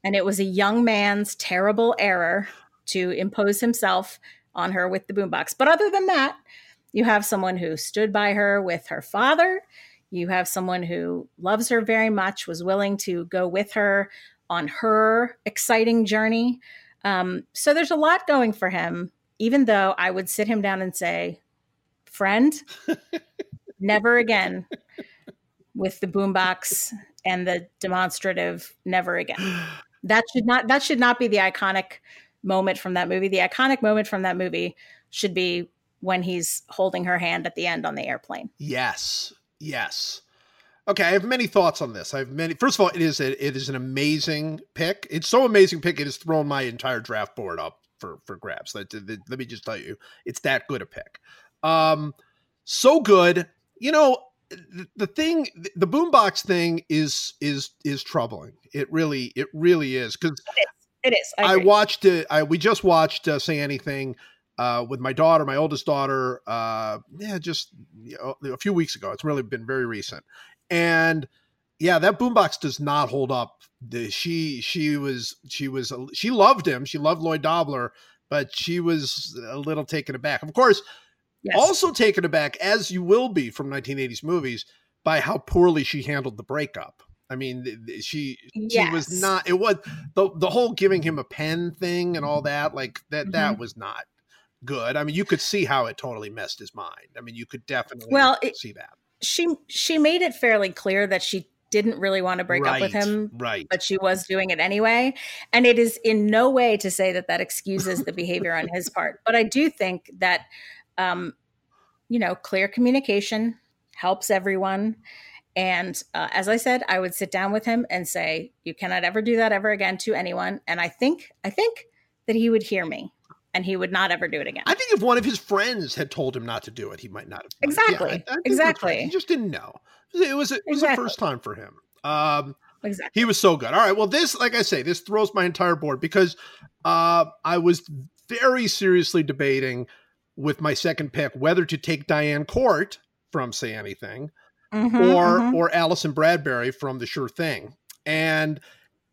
and it was a young man's terrible error to impose himself on her with the boombox. But other than that, you have someone who stood by her with her father. You have someone who loves her very much, was willing to go with her on her exciting journey. Um, so there's a lot going for him, even though I would sit him down and say, friend, never again with the boombox and the demonstrative never again. That should not that should not be the iconic moment from that movie. The iconic moment from that movie should be when he's holding her hand at the end on the airplane. Yes. Yes. Okay, I have many thoughts on this. I have many. First of all, it is a, it is an amazing pick. It's so amazing pick. It has thrown my entire draft board up for for grabs. Let, let, let me just tell you, it's that good a pick. Um, so good. You know, the, the thing, the boombox thing is is is troubling. It really, it really is because It is. I, I watched it. I we just watched uh, Say Anything uh, with my daughter, my oldest daughter. Uh, yeah, just you know, a few weeks ago. It's really been very recent, and yeah, that boombox does not hold up. The, she she was she was she loved him. She loved Lloyd Dobler, but she was a little taken aback. Of course, Yes. also taken aback, as you will be from 1980s movies, by how poorly she handled the breakup. I mean, she she was not. It was the the whole giving him a pen thing and all that. Like that Mm-hmm. that was not good. I mean, you could see how it totally messed his mind. I mean, you could definitely Well, it- see that. she she made it fairly clear that she didn't really want to break up with him right? but she was doing it anyway. And it is in no way to say that that excuses the behavior on his part. But I do think that um, you know, clear communication helps everyone. And uh, as I said, I would sit down with him and say, "You cannot ever do that ever again to anyone." And I think, I think that he would hear me, and he would not ever do it again. I think if one of his friends had told him not to do it, he might not have. done it. Exactly. I- I Exactly. right. He just didn't know. It was it was the first time for him. Um, exactly. he was so good. All right. Well, this, like I say, this throws my entire board because uh, I was very seriously debating with my second pick whether to take Diane Court from Say Anything Mhm, or mhm. or Allison Bradbury from The Sure Thing, and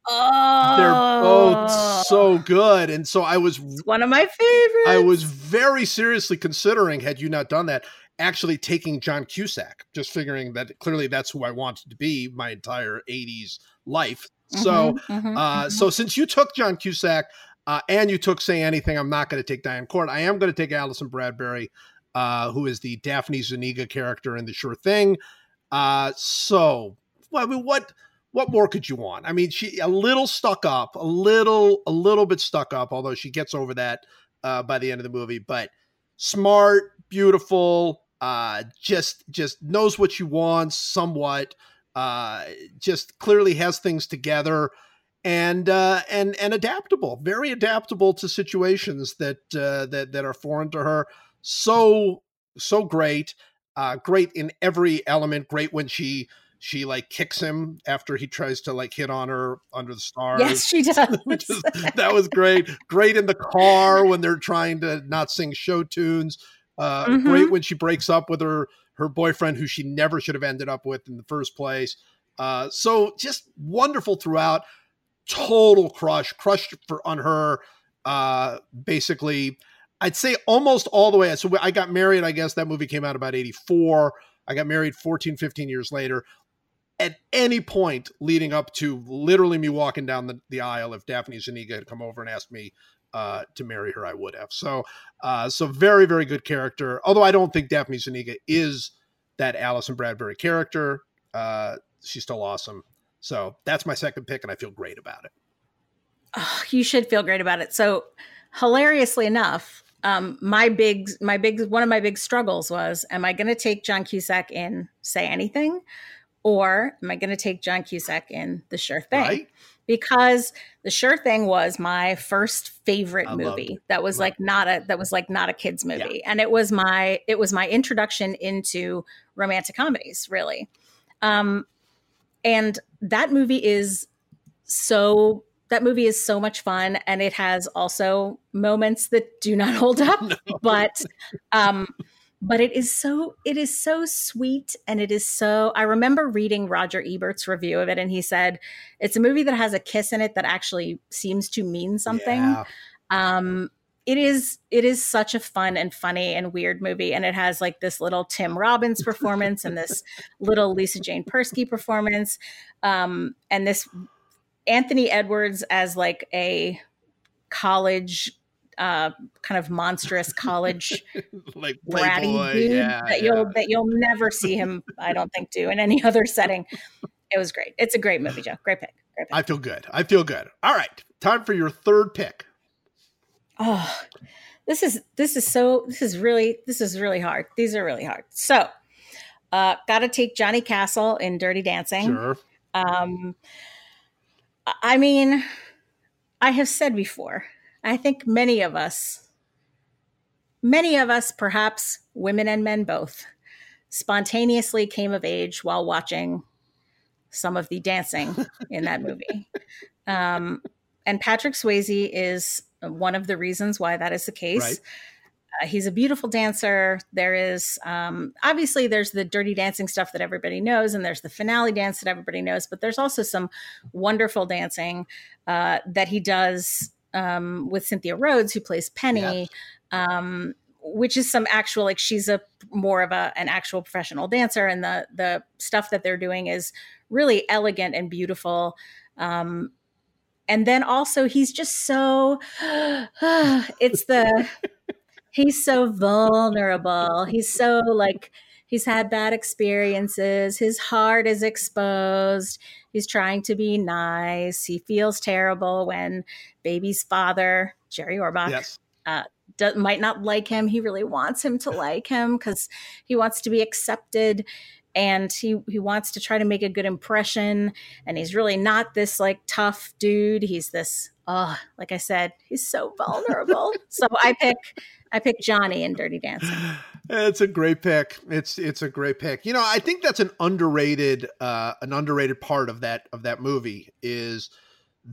oh, they're both so good. And so I was It's one of my favorites. I was very seriously considering, had you not done that, actually taking John Cusack, just figuring that clearly that's who I wanted to be my entire 80s life. So, Mhm, mhm, uh, mhm. so since you took John Cusack uh, and you took Say Anything, I'm not going to take Diane Court. I am going to take Allison Bradbury, uh, who is the Daphne Zuniga character in The Sure Thing. Uh, so, well, I mean, what what more could you want? I mean, she a little stuck up, a little a little bit stuck up, although she gets over that uh, by the end of the movie. But smart, beautiful, uh, just just knows what she wants somewhat. Uh, just clearly has things together and uh, and and adaptable, very adaptable to situations that uh, that that are foreign to her. So so great, uh, great in every element. Great when she she like kicks him after he tries to like hit on her under the stars. yes, she does. Which is, that was great. Great in the car when they're trying to not sing show tunes. Uh, Mhm. Great when she breaks up with her her boyfriend, who she never should have ended up with in the first place. Uh, so just wonderful throughout. Total crush, crushed for on her. Uh, basically, I'd say almost all the way. So I got married. I guess that movie came out about eighty four. I got married 14, 15 years later at any point leading up to literally me walking down the, the aisle, if Daphne Zuniga had come over and asked me uh, to marry her, I would have. So, uh, so very, very good character. Although I don't think Daphne Zuniga is that Allison Bradbury character. Uh, she's still awesome. So that's my second pick, and I feel great about it. Oh, you should feel great about it. So, hilariously enough, um, my big, my big, one of my big struggles was: Am I going to take John Cusack in Say Anything, or am I going to take John Cusack in The Sure Thing? Right? Because The Sure Thing was my first favorite I movie. That was Loved like not a that was like not a kids movie, and it was my it was my introduction into romantic comedies, really. Um, and that movie is so that movie is so much fun and it has also moments that do not hold up but um but it is so it is so sweet and it is so i remember reading roger ebert's review of it and he said it's a movie that has a kiss in it that actually seems to mean something Yeah. um it is it is such a fun and funny and weird movie and it has like this little tim robbins performance and this little lisa jane persky performance um and this anthony edwards as like a college uh kind of monstrous college like bratty Playboy. dude Yeah, that yeah. you'll that you'll never see him i don't think do in any other setting it was great it's a great movie joe great pick great pick I feel good. I feel good. All right, time for your third pick. Oh, this is this is so this is really this is really hard. These are really hard. So, uh, got to take Johnny Castle in Dirty Dancing. Sure. Um, I mean, I have said before. I think many of us, many of us, perhaps women and men both, spontaneously came of age while watching some of the dancing in that movie. Um, and Patrick Swayze is one of the reasons why that is the case. Right. Uh, he's a beautiful dancer. There is um, obviously there's the dirty dancing stuff that everybody knows, and there's the finale dance that everybody knows. But there's also some wonderful dancing uh, that he does um, with Cynthia Rhodes, who plays Penny, Yes. um, which is some actual like she's a more of a an actual professional dancer, and the the stuff that they're doing is really elegant and beautiful. Um, and then also he's just so it's the he's so vulnerable he's so like he's had bad experiences his heart is exposed he's trying to be nice he feels terrible when baby's father jerry orbach Yes. uh, do, might not like him. He really wants him to like him because he wants to be accepted and he he wants to try to make a good impression and he's really not this like tough dude he's this oh like i said he's so vulnerable so i pick i picked johnny in dirty dancing. It's a great pick. It's it's a great pick. You know i think that's an underrated uh an underrated part of that of that movie is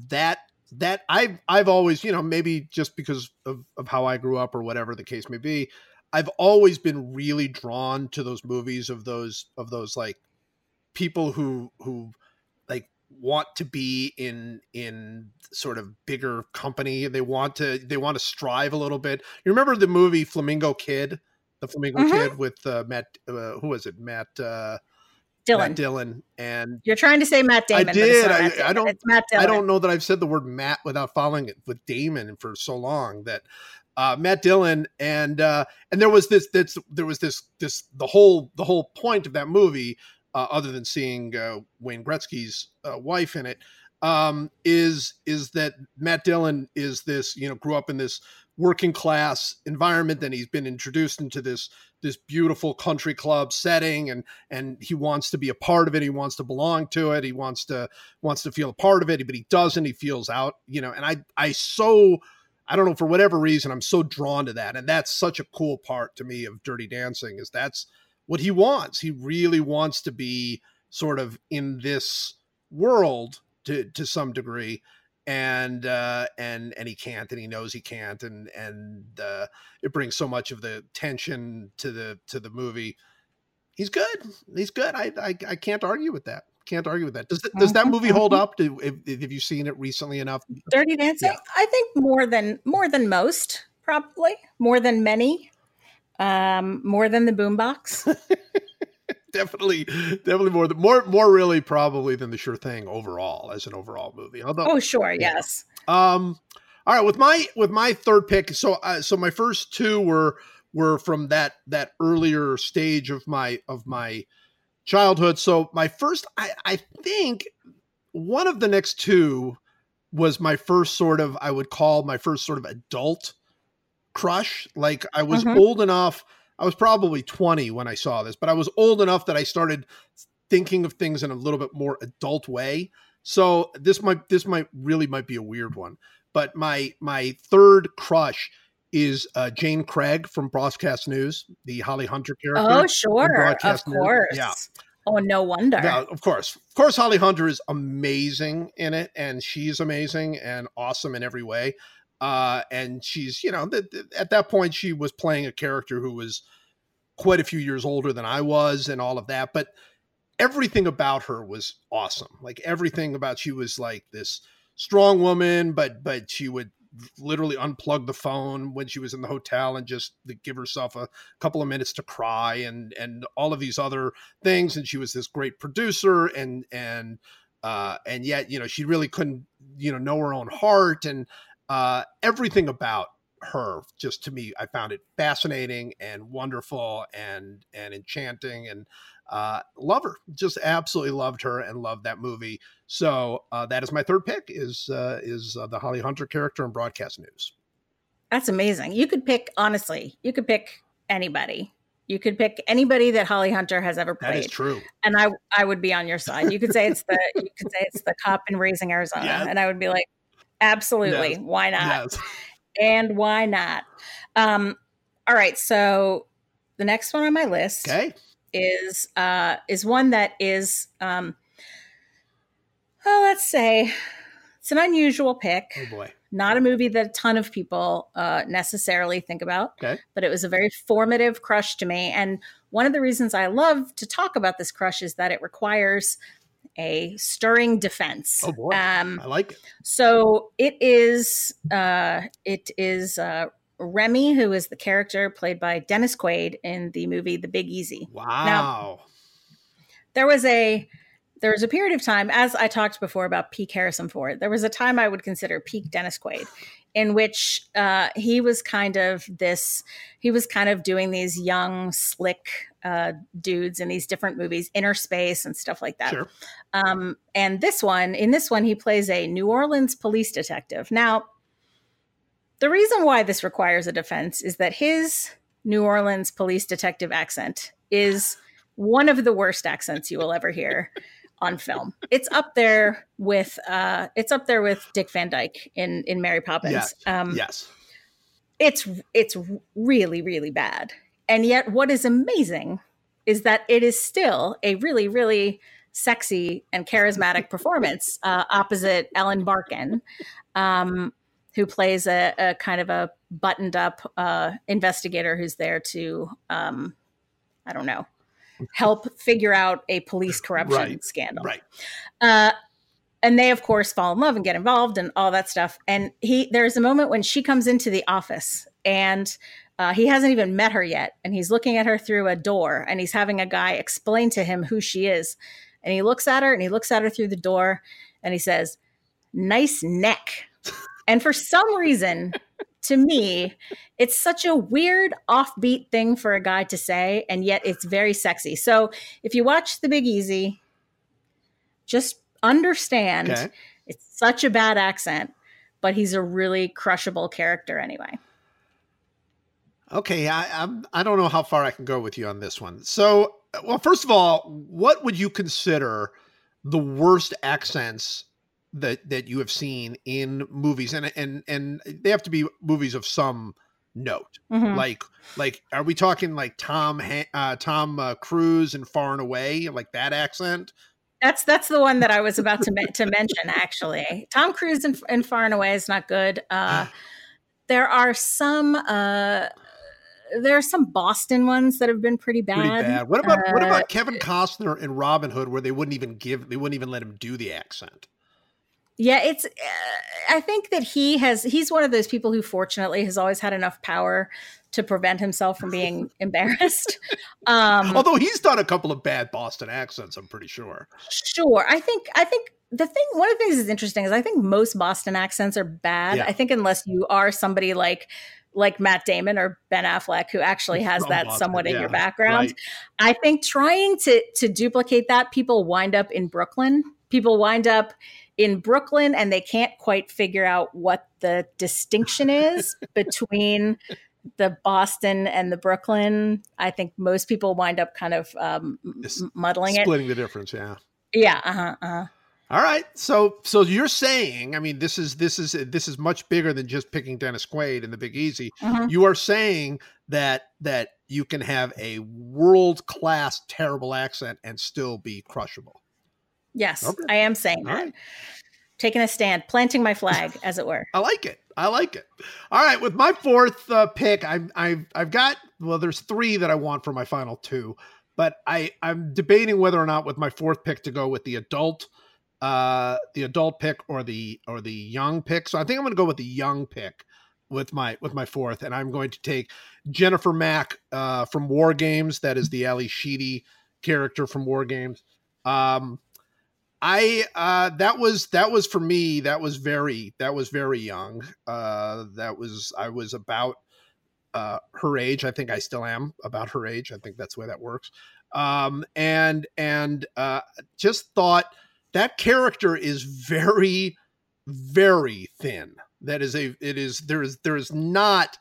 that that i've i've always you know maybe just because of, of how i grew up or whatever the case may be I've always been really drawn to those movies of those of those like people who who want to be in in sort of bigger company. They want to they want to strive a little bit. You remember the movie Flamingo Kid, the Flamingo mm-hmm. Kid with uh, Matt uh, who was it Matt uh, Dylan. Dillon and you're trying to say Matt Damon. I did. I, I, don't. It's Matt Dillon. I don't know that I've said the word Matt without following it with Damon for so long that uh, Matt Dillon, and uh, and there was this this there was this this the whole the whole point of that movie, uh, other than seeing uh, Wayne Gretzky's uh, wife in it, um, is is that Matt Dillon is this you know grew up in this working class environment, and he's been introduced into this this beautiful country club setting, and and he wants to be a part of it. He wants to belong to it. He wants to wants to feel a part of it, but he doesn't. He feels out, you know. And I I so I don't know for whatever reason I'm so drawn to that, and that's such a cool part to me of Dirty Dancing is that's what he wants. He really wants to be sort of in this world to to some degree, and uh, and and he can't, and he knows he can't, and and uh, it brings so much of the tension to the to the movie. He's good. He's good. I I, I can't argue with that can't argue with that. Does does that movie hold up? Do, have, have you seen it recently enough? Dirty Dancing. Yeah. I think more than more than most, probably more than many, um, more than the Boombox. definitely, definitely more than more more really probably than the Sure Thing overall as an overall movie. Although, oh sure, yeah. yes. Um, all right, with my with my third pick. So uh, so my first two were were from that that earlier stage of my of my childhood. So my first, I, I think one of the next two was my first sort of, I would call my first sort of adult crush. Like I was mm-hmm. old enough. I was probably 20 when I saw this, but I was old enough that I started thinking of things in a little bit more adult way. So this might this might really might be a weird one. But my my third crush is uh, Jane Craig from Broadcast News, the Holly Hunter character. Oh, sure, of News. course. Yeah. Oh, no wonder. Of course, of course, Holly Hunter is amazing in it, and she's amazing and awesome in every way. Uh, and she's, you know, th- th- at that point, she was playing a character who was quite a few years older than I was, and all of that. But everything about her was awesome. Like everything about she was like this strong woman, but but she would literally unplug the phone when she was in the hotel and just give herself a couple of minutes to cry and and all of these other things and she was this great producer and and uh and yet you know she really couldn't you know know her own heart and uh everything about her just to me i found it fascinating and wonderful and and enchanting and uh, love her, just absolutely loved her and loved that movie. So uh, that is my third pick is uh, is uh, the Holly Hunter character in broadcast news. That's amazing. You could pick honestly. You could pick anybody. You could pick anybody that Holly Hunter has ever played. That is true. And I I would be on your side. You could say it's the you could say it's the cop in Raising Arizona, yes. and I would be like, absolutely, yes. why not? Yes. And why not? Um, all right, so the next one on my list okay is uh, is one that is, um, well, let's say it's an unusual pick. Oh boy. Not a movie that a ton of people uh, necessarily think about, okay. but it was a very formative crush to me. And one of the reasons I love to talk about this crush is that it requires a stirring defense. Oh boy, um, I like it. So it is. Uh, it is uh, Remy, who is the character played by Dennis Quaid in the movie The Big Easy. Wow. Now, there was a there was a period of time, as I talked before about peak Harrison Ford, there was a time I would consider peak Dennis Quaid, in which uh, he was kind of this, he was kind of doing these young, slick uh, dudes in these different movies, Innerspace and stuff like that. Sure. Um, and this one, in this one, he plays a New Orleans police detective. Now, the reason why this requires a defense is that his New Orleans police detective accent is one of the worst accents you will ever hear on film. It's up there with uh, it's up there with Dick Van Dyke in in Mary Poppins. Yes. Um, yes. It's it's really really bad, and yet what is amazing is that it is still a really really sexy and charismatic performance uh, opposite Ellen Barkin. Um, who plays a, a, kind of a buttoned up uh, investigator who's there to, um, I don't know, help figure out a police corruption Right. scandal. Right. Uh, and they, of course, fall in love and get involved and all that stuff. And he, there's a moment when she comes into the office and uh, he hasn't even met her yet. And he's looking at her through a door and he's having a guy explain to him who she is. And he looks at her and he looks at her through the door and he says, Nice neck. and for some reason, to me, it's such a weird offbeat thing for a guy to say, and yet it's very sexy. So if you watch The Big Easy, just understand Okay. it's such a bad accent, but he's a really crushable character anyway. Okay, I I'm, I don't know how far I can go with you on this one. So, well, first of all, what would you consider the worst accents that that you have seen in movies? And and and they have to be movies of some note. Mhm. Like like are we talking like Tom uh, Tom uh, Cruise and Far and Away, like that accent? That's that's the one that I was about to to mention. Actually, Tom Cruise in, in Far and Away is not good. Uh, there are some uh, there are some Boston ones that have been pretty bad. Pretty bad. What about what Uh, about Kevin Costner in Robin Hood, where they wouldn't even give they wouldn't even let him do the accent? Yeah, it's. Uh, I think that he has. He's one of those people who, fortunately, has always had enough power to prevent himself from being embarrassed. Um, Although he's done a couple of bad Boston accents, I'm pretty sure. Sure. I think I think the thing one of the things that's interesting is I think most Boston accents are bad. Yeah. I think unless you are somebody like like Matt Damon or Ben Affleck who actually has From that Boston, somewhat in yeah, your background. right. I think trying to to duplicate that people wind up in Brooklyn. People wind up in Brooklyn and they can't quite figure out what the distinction is between the Boston and the Brooklyn. I think most people wind up kind of um, muddling it. Splitting the difference, yeah. Yeah, uh-huh, uh-huh. All right. So so you're saying, I mean, this is this is this is much bigger than just picking Dennis Quaid in the Big Easy. Mhm. You are saying that that you can have a world class terrible accent and still be crushable. Yes, Okay. I am saying All that. right. Taking a stand, planting my flag, as it were. I like it. I like it. All right, with my fourth uh, pick, I've I've I've got well, there's three that I want for my final two, but I I'm debating whether or not with my fourth pick to go with the adult, uh, the adult pick or the or the young pick. So I think I'm going to go with the young pick with my with my fourth, and I'm going to take Jennifer Mack uh, from War Games. That is the Ally Sheedy character from War Games. Um, I uh that was that was for me that was very that was very young. Uh that was I was about uh her age. I think I still am about her age. I think that's the way that works. Um and and uh just thought that character is very very thin. That is a it is there is there is not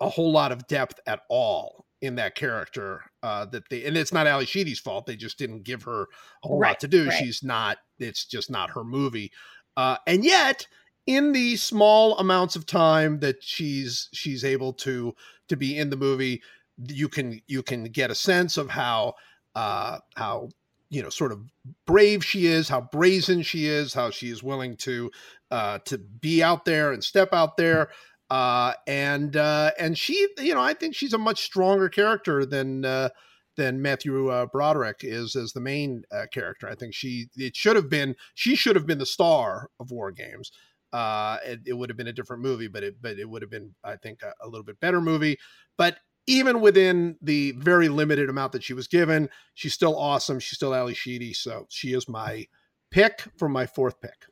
a whole lot of depth at all in that character uh that they and it's not Ally Sheedy's fault they just didn't give her a whole lot to do right. she's not it's just not her movie uh and yet in the small amounts of time that she's she's able to to be in the movie you can you can get a sense of how uh how you know sort of brave she is how brazen she is how she is willing to uh to be out there and step out there uh and uh and she you know i think she's a much stronger character than uh than matthew uh, broderick is as the main uh, character. I think she it should have been she should have been the star of war games. Uh it, it would have been a different movie but it but it would have been i think a, a little bit better movie. But even within the very limited amount that she was given she's still awesome. She's still ally sheedy. So she is my pick for my fourth pick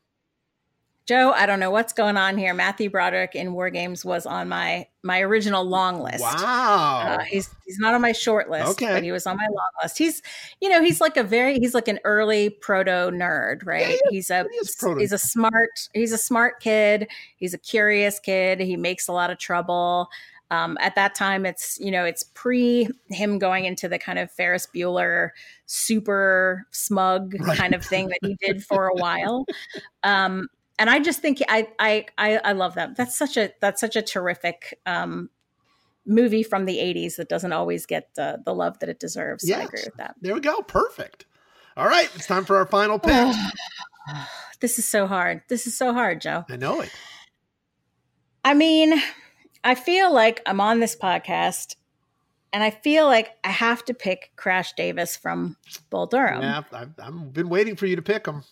Joe, I don't know what's going on here. Matthew Broderick in War Games was on my my original long list. Wow. Uh, he's he's not on my short list, Okay. but he was on my long list. He's you know he's like a very he's like an early proto nerd, right? Yeah, he's a he he's a smart he's a smart kid. He's a curious kid. He makes a lot of trouble. Um, at that time, it's you know it's pre him going into the kind of Ferris Bueller super smug Right. kind of thing that he did for a while. Um, and I just think I, I I I love that. That's such a that's such a terrific um, movie from the '80s that doesn't always get the the love that it deserves. So I agree with that. There we go. Perfect. All right. It's time for our final pick. This is so hard. This is so hard, Joe. I know it. I mean, I feel like I'm on this podcast and I feel like I have to pick Crash Davis from Bull Durham. Yeah, I've, I've been waiting for you to pick them.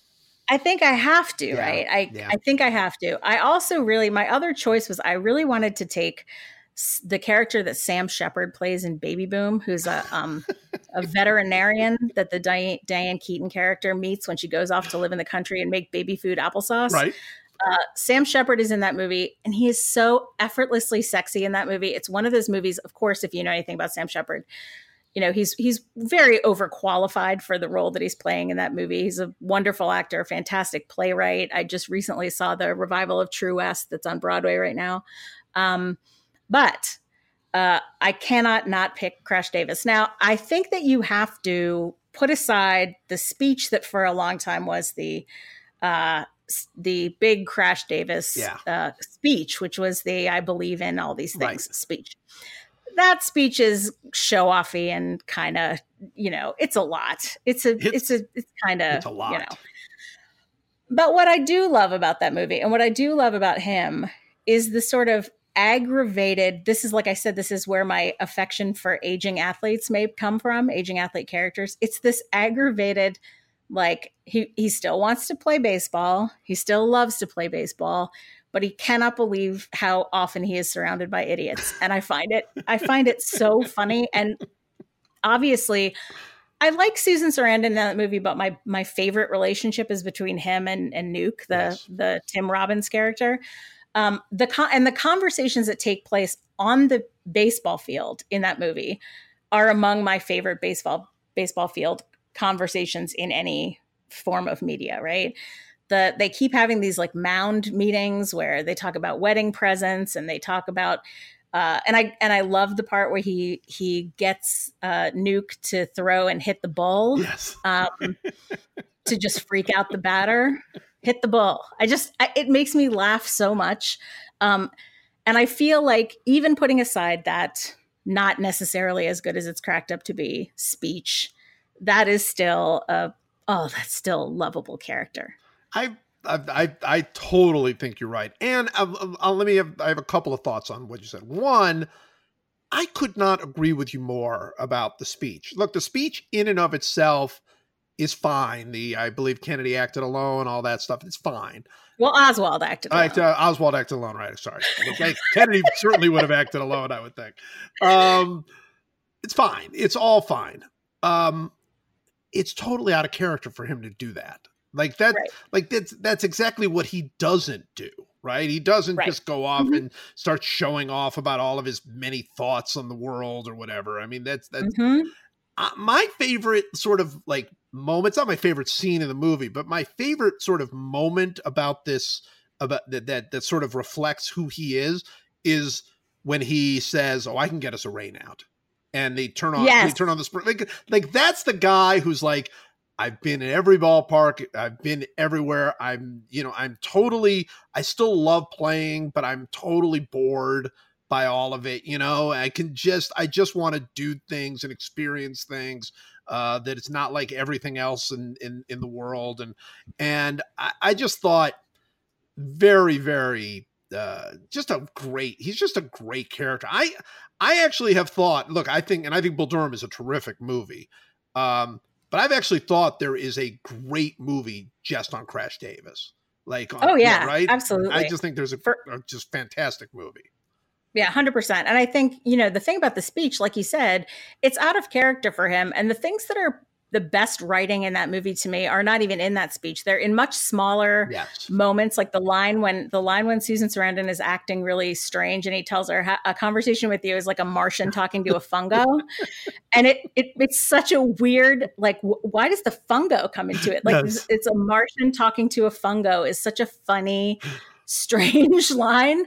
I think I have to, Yeah, right? I yeah. I think I have to. I also really my other choice was I really wanted to take the character that Sam Shepard plays in Baby Boom, who's a um a veterinarian that the Diane, Diane Keaton character meets when she goes off to live in the country and make baby food applesauce. Right. Uh, Sam Shepard is in that movie, and he is so effortlessly sexy in that movie. It's one of those movies, of course, if you know anything about Sam Shepard, you know he's he's very overqualified for the role that he's playing in that movie. He's a wonderful actor, fantastic playwright. I just recently saw the revival of True West that's on Broadway right now, um, but uh, I cannot not pick Crash Davis. Now, I think that you have to put aside the speech that for a long time was the uh, the big Crash Davis Yeah. uh, speech, which was the "I believe in all these things" Right. speech. That speech is show offy and kind of, you know, it's a lot. It's a, It's- it's, a, it's kind of, It's a lot. you know. But what I do love about that movie and what I do love about him is the sort of aggravated this is like I said this is where my affection for aging athletes may come from, aging athlete characters. It's this aggravated like he he still wants to play baseball, he still loves to play baseball, but he cannot believe how often he is surrounded by idiots. And I find it I find it so funny and obviously I like Susan Sarandon in that movie, but my my favorite relationship is between him and and Nuke, the Yes. the Tim Robbins character. Um, the con- and the conversations that take place on the baseball field in that movie are among my favorite baseball baseball field conversations in any form of media. Right? The they keep having these like mound meetings where they talk about wedding presents and they talk about uh, and I and I love the part where he he gets uh, Nuke to throw and hit the bull Yes. um, to just freak out the batter. Hit the bull. I just I, it makes me laugh so much, um, and I feel like even putting aside that not necessarily as good as it's cracked up to be speech, that is still a oh that's still a lovable character. I, I, I, I totally think you're right. And uh, uh, let me have, I have a couple of thoughts on what you said. One, I could not agree with you more about the speech. Look, the speech in and of itself is fine. The I believe Kennedy acted alone, all that stuff. It's fine. Well, Oswald acted. I, alone. uh, Oswald acted alone, right? Sorry, okay. Kennedy certainly would have acted alone. I would think. Um, it's fine. It's all fine. Um, it's totally out of character for him to do that. Like that. Right. Like that's that's exactly what he doesn't do. Right? He doesn't Right. just go off Mhm. and start showing off about all of his many thoughts on the world or whatever. I mean, that's that's Mhm. uh, my favorite sort of like moment. It's not my favorite scene in the movie, but my favorite sort of moment about this about that that that sort of reflects who he is is when he says, "Oh, I can get us a rain out," and they turn on they turn on the spring. Like like that's the guy who's like. I've been in every ballpark. I've been everywhere. I'm, you know, I'm totally, I still love playing, but I'm totally bored by all of it. You know, I can just, I just want to do things and experience things uh, that it's not like everything else in, in, in the world. And, and I, I just thought very, very, uh, just a great, he's just a great character. I, I actually have thought, look, I think, and I think Bull Durham is a terrific movie. Um, but I've actually thought there is a great movie just on Crash Davis. Like, on, Oh yeah, right. absolutely. I just think there's a, For- a just fantastic movie. Yeah, 100%. And I think, you know, the thing about the speech, like you said, it's out of character for him. And the things that are the best writing in that movie to me are not even in that speech. They're in much smaller Yes. moments, like the line when the line when Susan Sarandon is acting really strange, and he tells her a conversation with you is like a Martian talking to a fungo, and it, it it's such a weird like. W- why does the fungo come into it? Like Yes. it's, it's a Martian talking to a fungo is such a funny, strange line,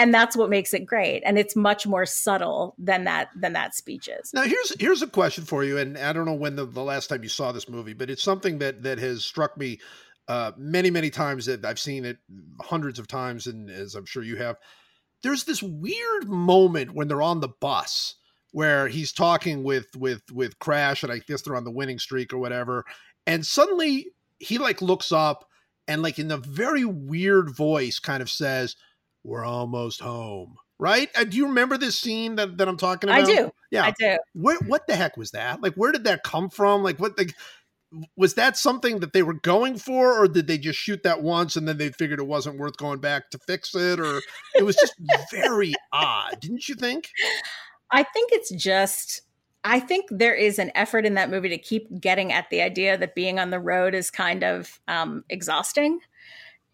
and that's what makes it great. And it's much more subtle than that than that speech is. Now here's here's a question for you, and I don't know when the, the last time you saw this movie, but it's something that that has struck me uh, many many times. That I've seen it hundreds of times, and as I'm sure you have. There's this weird moment when they're on the bus where he's talking with with with Crash, and I guess they're on the winning streak or whatever, and suddenly he like looks up and like in a very weird voice kind of says, "We're almost home." Right? Uh, do you remember this scene that, that I'm talking about? I do. Yeah I do. where what the heck was that? Like, where did that come from? Like, what the was that something that they were going for, or did they just shoot that once and then they figured it wasn't worth going back to fix it, or it was just very odd, didn't you think? I think it's just I think there is an effort in that movie to keep getting at the idea that being on the road is kind of um, exhausting,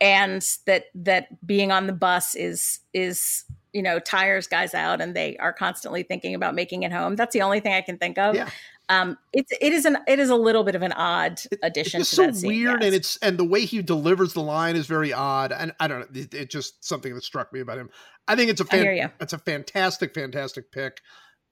and that that being on the bus is is you know tires guys out, and they are constantly thinking about making it home. That's the only thing I can think of. Yeah. Um, it's it is an it is a little bit of an odd addition It's to that so scene, weird, yes. and it's and the way he delivers the line is very odd, and I don't know, it, it's just something that struck me about him. I think it's a fan, it's a fantastic, fantastic pick.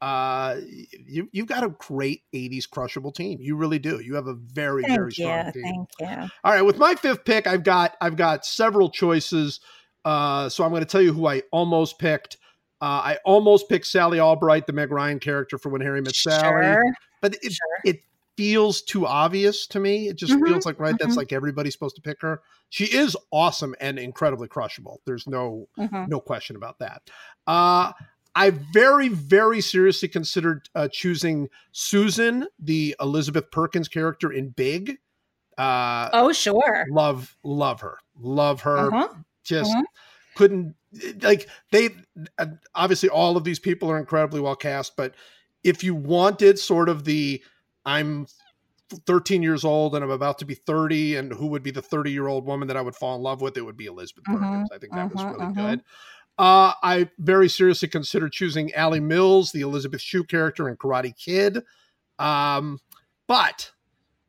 Uh, you you've got a great '80s crushable team. You really do. You have a very very Thank you, strong team. thank you. All right, with my fifth pick, I've got I've got several choices. Uh, so I'm going to tell you who I almost picked. Uh, I almost picked Sally Albright, the Meg Ryan character for When Harry Met Sally, Sure, but it sure. it feels too obvious to me. It just Mhm, feels like right. That's mhm. like everybody's supposed to pick her. She is awesome and incredibly crushable. There's no Mhm. no question about that. Uh, I very, very seriously considered uh, choosing Susan, the Elizabeth Perkins character in Big. Uh, Oh, sure. love, love her, love her. Uh-huh. Just Mhm. couldn't like they. uh, Obviously, all of these people are incredibly well cast, but if you wanted sort of the I'm 13 years old and I'm about to be 30, and who would be the 30 year old woman that I would fall in love with? It would be Elizabeth Mhm, Perkins. I think that was mhm, really mhm. good. Uh, I very seriously considered choosing Ali Mills, the Elisabeth Shue character in Karate Kid. Um, but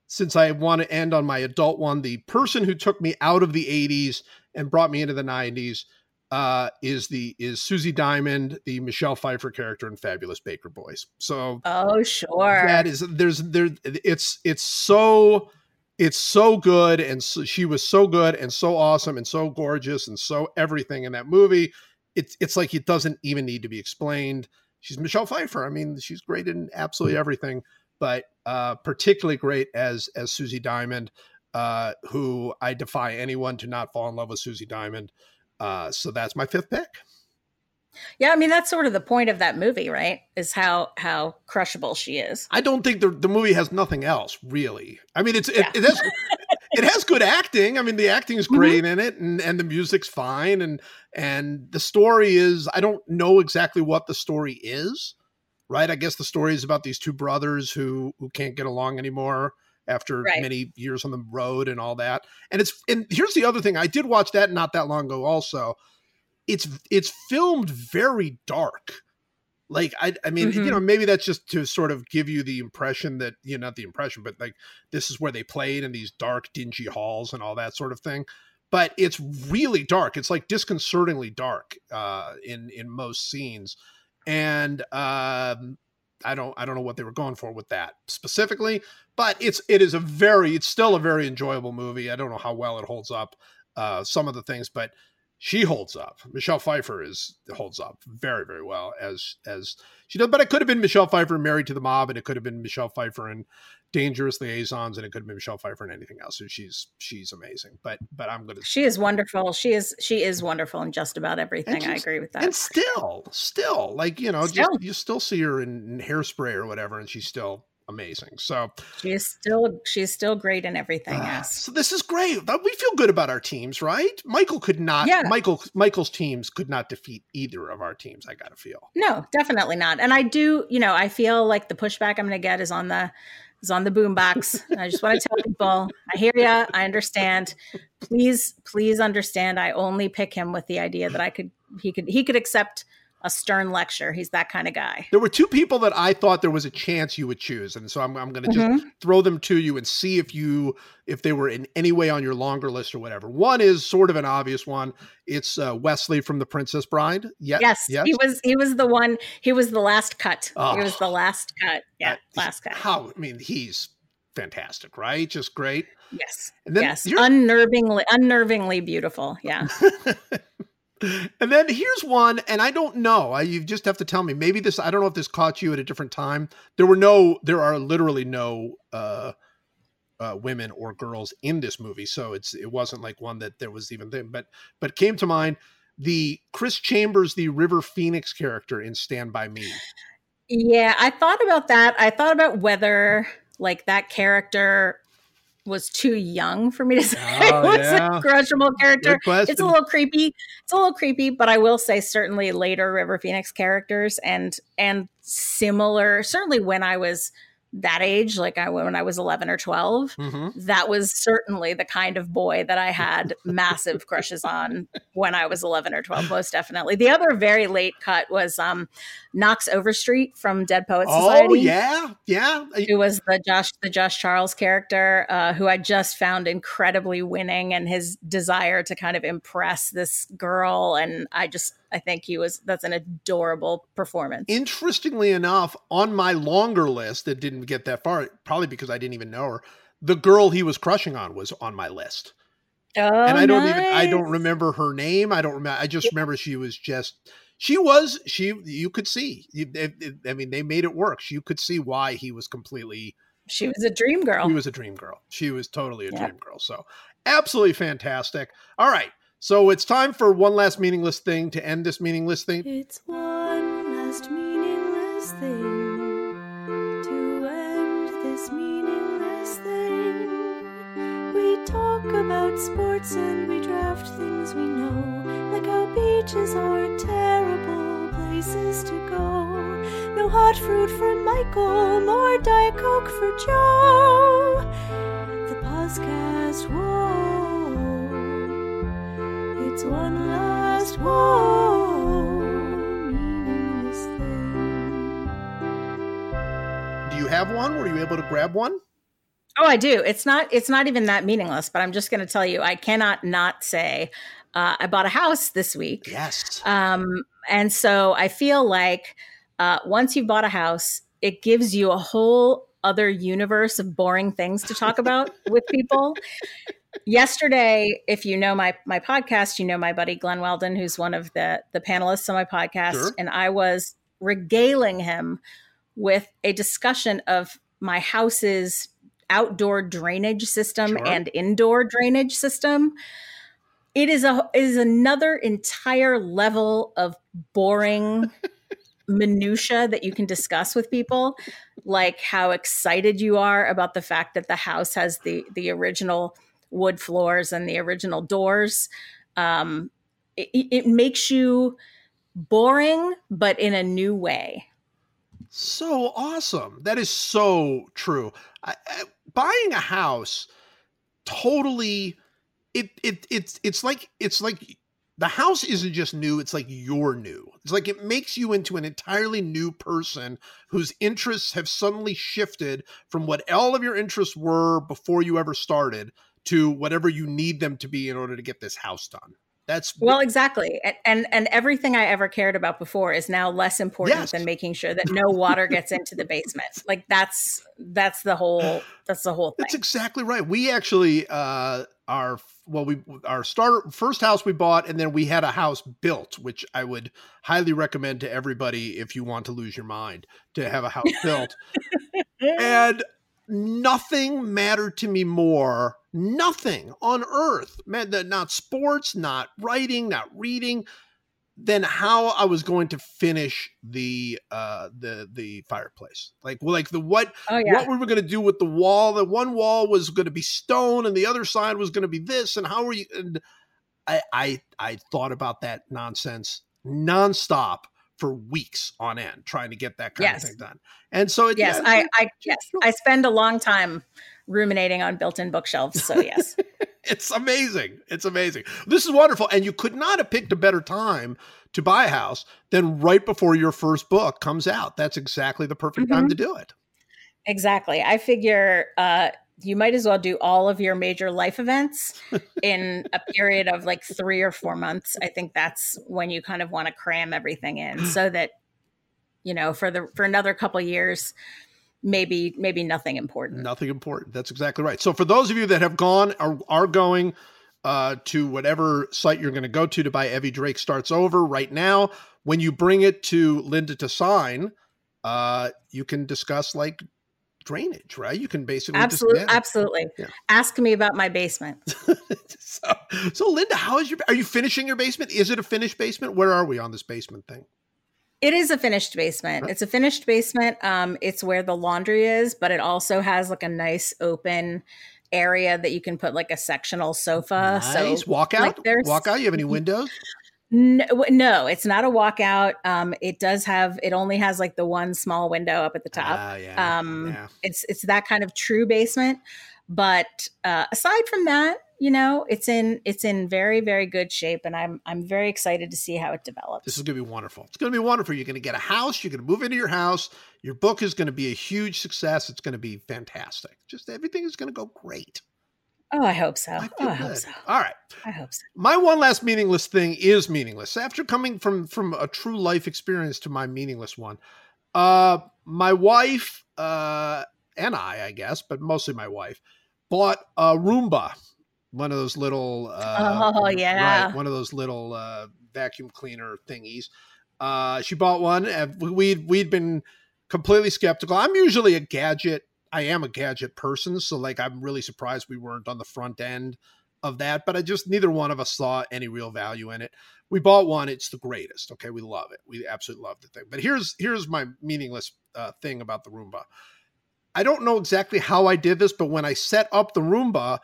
since I want to end on my adult one, the person who took me out of the 80s and brought me into the 90s uh, is the is Susie Diamond, the Michelle Pfeiffer character in Fabulous Baker Boys. So Oh, sure. that is there's there it's it's so it's so good and so, she was so good and so awesome and so gorgeous and so everything in that movie it's it's like it doesn't even need to be explained she's michelle pfeiffer i mean she's great in absolutely everything but uh particularly great as as susie diamond uh who i defy anyone to not fall in love with susie diamond uh so that's my fifth pick Yeah, I mean that's sort of the point of that movie, right? Is how how crushable she is. I don't think the the movie has nothing else really. I mean, it's Yeah. it, it has it has good acting. I mean, the acting is great mm-hmm. in it, and and the music's fine, and and the story is. I don't know exactly what the story is, right? I guess the story is about these two brothers who who can't get along anymore after Right. many years on the road and all that. And it's and here's the other thing. I did watch that not that long ago. Also, it's it's filmed very dark. Like I, I mean, you Mhm. know, maybe that's just to sort of give you the impression that you know, not the impression, but like this is where they played in these dark, dingy halls and all that sort of thing. But it's really dark. It's like disconcertingly dark uh, in in most scenes, and um, I don't I don't know what they were going for with that specifically, but it's it is a very it's still a very enjoyable movie. I don't know how well it holds up uh, some of the things, but she holds up. Michelle Pfeiffer is holds up very very well as as she does. But it could have been Michelle Pfeiffer married to the mob, and it could have been Michelle Pfeiffer and Dangerous Liaisons, and it could have been Michelle Pfeiffer and anything else. So she's she's amazing. But but I'm gonna She is wonderful. She is she is wonderful in just about everything. I agree with that. and still still like you know Still. just you still see her in, in hairspray or whatever, and she's still amazing. So she's still she's still great in everything. uh, yes. so this is great. We feel good about our teams, right? Michael could not. Yeah. Michael Michael's teams could not defeat either of our teams. I gotta feel. No, definitely not. And I do, you know, I feel like the pushback I'm going to get is on the is on the boombox. I just want to tell people, I hear you, I understand. Please, please understand. I only pick him with the idea that I could he could he could accept a stern lecture. He's that kind of guy. There were two people that I thought there was a chance you would choose, and so I'm, I'm going to just Mhm. throw them to you and see if you if they were in any way on your longer list or whatever. One is sort of an obvious one. It's uh, Westley from The Princess Bride. Yeah, Yes, yes. he was he was the one. He was the last cut. Oh. He was the last cut. Yeah, Uh, last cut. How? I mean, he's fantastic, right? Just great. Yes, yes, unnervingly, unnervingly beautiful. Yeah. and then here's one, and I don't know. I, you just have to tell me. Maybe this. I don't know if this caught you at a different time. There were no. There are literally no uh, uh, women or girls in this movie, so it's it wasn't like one that there was even thing. But but came to mind the Chris Chambers, the River Phoenix character in Stand by Me. Yeah, I thought about that. I thought about whether like that character was too young for me to say Oh, was yeah. a crushable character. It's a little creepy. It's a little creepy, but I will say certainly later River Phoenix characters and and similar. Certainly when I was that age, like I when I was eleven or twelve, Mhm. that was certainly the kind of boy that I had massive crushes on when I was 11 or 12, most definitely. The other very late cut was um, Knox Overstreet from Dead Poets Oh Society. yeah, yeah. Who was the Josh the Josh Charles character, uh, who I just found incredibly winning, and his desire to kind of impress this girl, and I just I think he was that's an adorable performance. Interestingly enough, on my longer list that didn't get that far, probably because I didn't even know her, the girl he was crushing on was on my list. oh, and I don't even I don't remember her name. I don't remember. I just remember she was just she was she you could see. You, it- it- I mean, they made it work. You could see why he was completely She was a dream girl. he was a dream girl. She was totally a Yeah. dream girl. So absolutely fantastic. All right. So it's time for one last meaningless thing to end this meaningless thing. It's one last meaningless thing to end this meaningless thing. We talk about sports and we draft things we know, like how beaches are terrible places to go. No hot fruit for Michael, nor Diet Coke for Joe. The podcast, whoa. It's one last whoa meaningless thing. Do you have one? Were you able to grab one? Oh, I do. It's not. It's not even that meaningless. But I'm just going to tell you, I cannot not say uh, I bought a house this week. Yes. Um, and so I feel like uh, once you've bought a house, it gives you a whole other universe of boring things to talk about with people. Yesterday, if you know my my podcast, you know my buddy Glenn Weldon, who's one of the the panelists on my podcast, Sure. and I was regaling him with a discussion of my house's outdoor drainage system Sure. and indoor drainage system it is a it is another entire level of boring minutia that you can discuss with people like how excited you are about the fact that the house has the the original wood floors and the original doors um it, it makes you boring but in a new way So awesome. That is so true. I, I, buying a house totally it it it's it's like it's like the house isn't just new, it's like you're new. It's like it makes you into an entirely new person whose interests have suddenly shifted from what all of your interests were before you ever started to whatever you need them to be in order to get this house done. That's well exactly and and, and everything i ever cared about before is now less important Yes. than making sure that no water gets into the basement like that's that's the whole that's the whole thing That's exactly right. We actually uh our well we our start first house we bought and then we had a house built which I would highly recommend to everybody if you want to lose your mind to have a house built. and nothing mattered to me more nothing on earth not sports not writing not reading than how I was going to finish the uh the the fireplace. Like well, like the what Oh yeah. what we were going to do with the wall. The one wall was going to be stone, and the other side was going to be this. And how were you? And I I I thought about that nonsense nonstop for weeks on end, trying to get that kind Yes. of thing done. And so it, yes, yeah, I, I yes, I spend a long time ruminating on built-in bookshelves. So yes. It's amazing. It's amazing. This is wonderful, and you could not have picked a better time to buy a house than right before your first book comes out. That's exactly the perfect time Mhm. to do it. Exactly. I figure uh, you might as well do all of your major life events in a period of like three or four months. I think that's when you kind of want to cram everything in so that, you know, for the for another couple years, maybe maybe nothing important. Nothing important. That's exactly right. So for those of you that have gone or are going uh, to whatever site you're going to go to to buy Evvie Drake starts over right now. When you bring it to Linda to sign, uh, you can discuss like drainage, right? You can basically Absolutely, yeah. absolutely. Yeah. Ask me about my basement. so, so Linda, how is your? Are you finishing your basement? Is it a finished basement? Where are we on this basement thing? It is a finished basement. It's a finished basement. Um, it's where the laundry is, but it also has like a nice open area that you can put like a sectional sofa. nice So walkout. like, there's- walkout. You have any windows? no, no, it's not a walkout. Um, it does have. It only has like the one small window up at the top. Ah, yeah, um, yeah. It's it's that kind of true basement. But uh, aside from that, you know, it's in it's in very very good shape, and I'm I'm very excited to see how it develops. This is going to be wonderful. It's going to be wonderful. You're going to get a house. You're going to move into your house. Your book is going to be a huge success. It's going to be fantastic. Just everything is going to go great. oh, I hope so. I Oh, I hope so. All right. I hope so. My one last meaningless thing is meaningless. After coming from from a true life experience to my meaningless one, uh, my wife uh, and I, I guess, but mostly my wife, bought a Roomba, one of those little. Uh, Oh, yeah. right, one of those little uh, vacuum cleaner thingies. Uh, she bought one. And we'd we'd been completely skeptical. I'm usually a gadget. I am a gadget person, so like I'm really surprised we weren't on the front end of that. But I just neither one of us saw any real value in it. We bought one. It's the greatest. Okay, we love it. We absolutely love the thing. But here's here's my meaningless uh, thing about the Roomba. I don't know exactly how I did this, but when I set up the Roomba,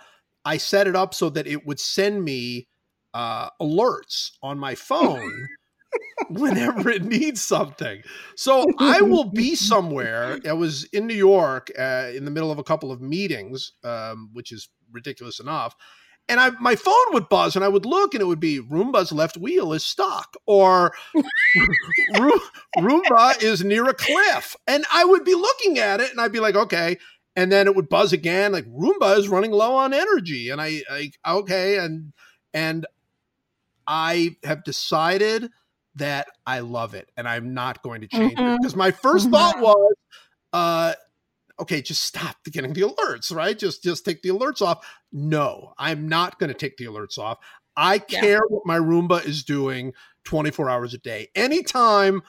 I set it up so that it would send me uh, alerts on my phone whenever it needs something. So I will be somewhere. I was in New York uh, in the middle of a couple of meetings, um, which is ridiculous enough. And I, my phone would buzz, and I would look, and it would be Roomba's left wheel is stuck, or Roo- Roomba is near a cliff, and I would be looking at it, and I'd be like, okay, and then it would buzz again, like Roomba is running low on energy, and I, I okay, and and I have decided that I love it, and I'm not going to change it Mhm. because my 1st thought was, uh, okay, just stop getting the alerts, right? Just just take the alerts off. No, I'm not going to take the alerts off. I Yeah. care what my Roomba is doing 24 hours a day. Anytime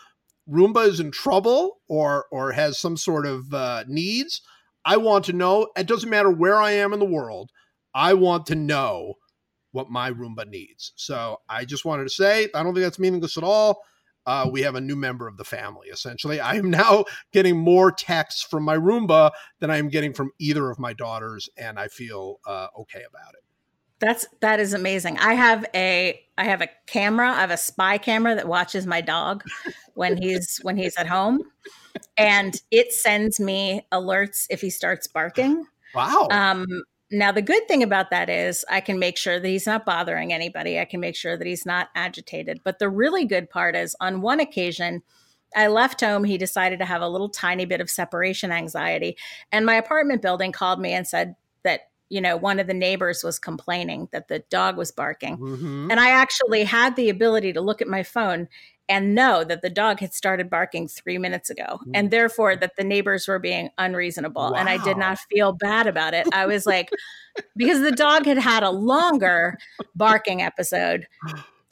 Roomba is in trouble or or has some sort of uh, needs, I want to know. It doesn't matter where I am in the world. I want to know what my Roomba needs. So I just wanted to say, I don't think that's meaningless at all. Uh, we have a new member of the family. Essentially, I am now getting more texts from my Roomba than I am getting from either of my daughters, and I feel uh, okay about it. That's that is amazing. I have a I have a camera. I have a spy camera that watches my dog when he's when he's at home, and it sends me alerts if he starts barking. Wow. Um, now the good thing about that is I can make sure that he's not bothering anybody. I can make sure that he's not agitated. But the really good part is on one occasion. I left home. He decided to have a little tiny bit of separation anxiety. And my apartment building called me and said that, you know, one of the neighbors was complaining that the dog was barking. Mhm. And I actually had the ability to look at my phone and know that the dog had started barking three minutes ago, mm. and therefore that the neighbors were being unreasonable. And I did not feel bad about it. I was like, because the dog had had a longer barking episode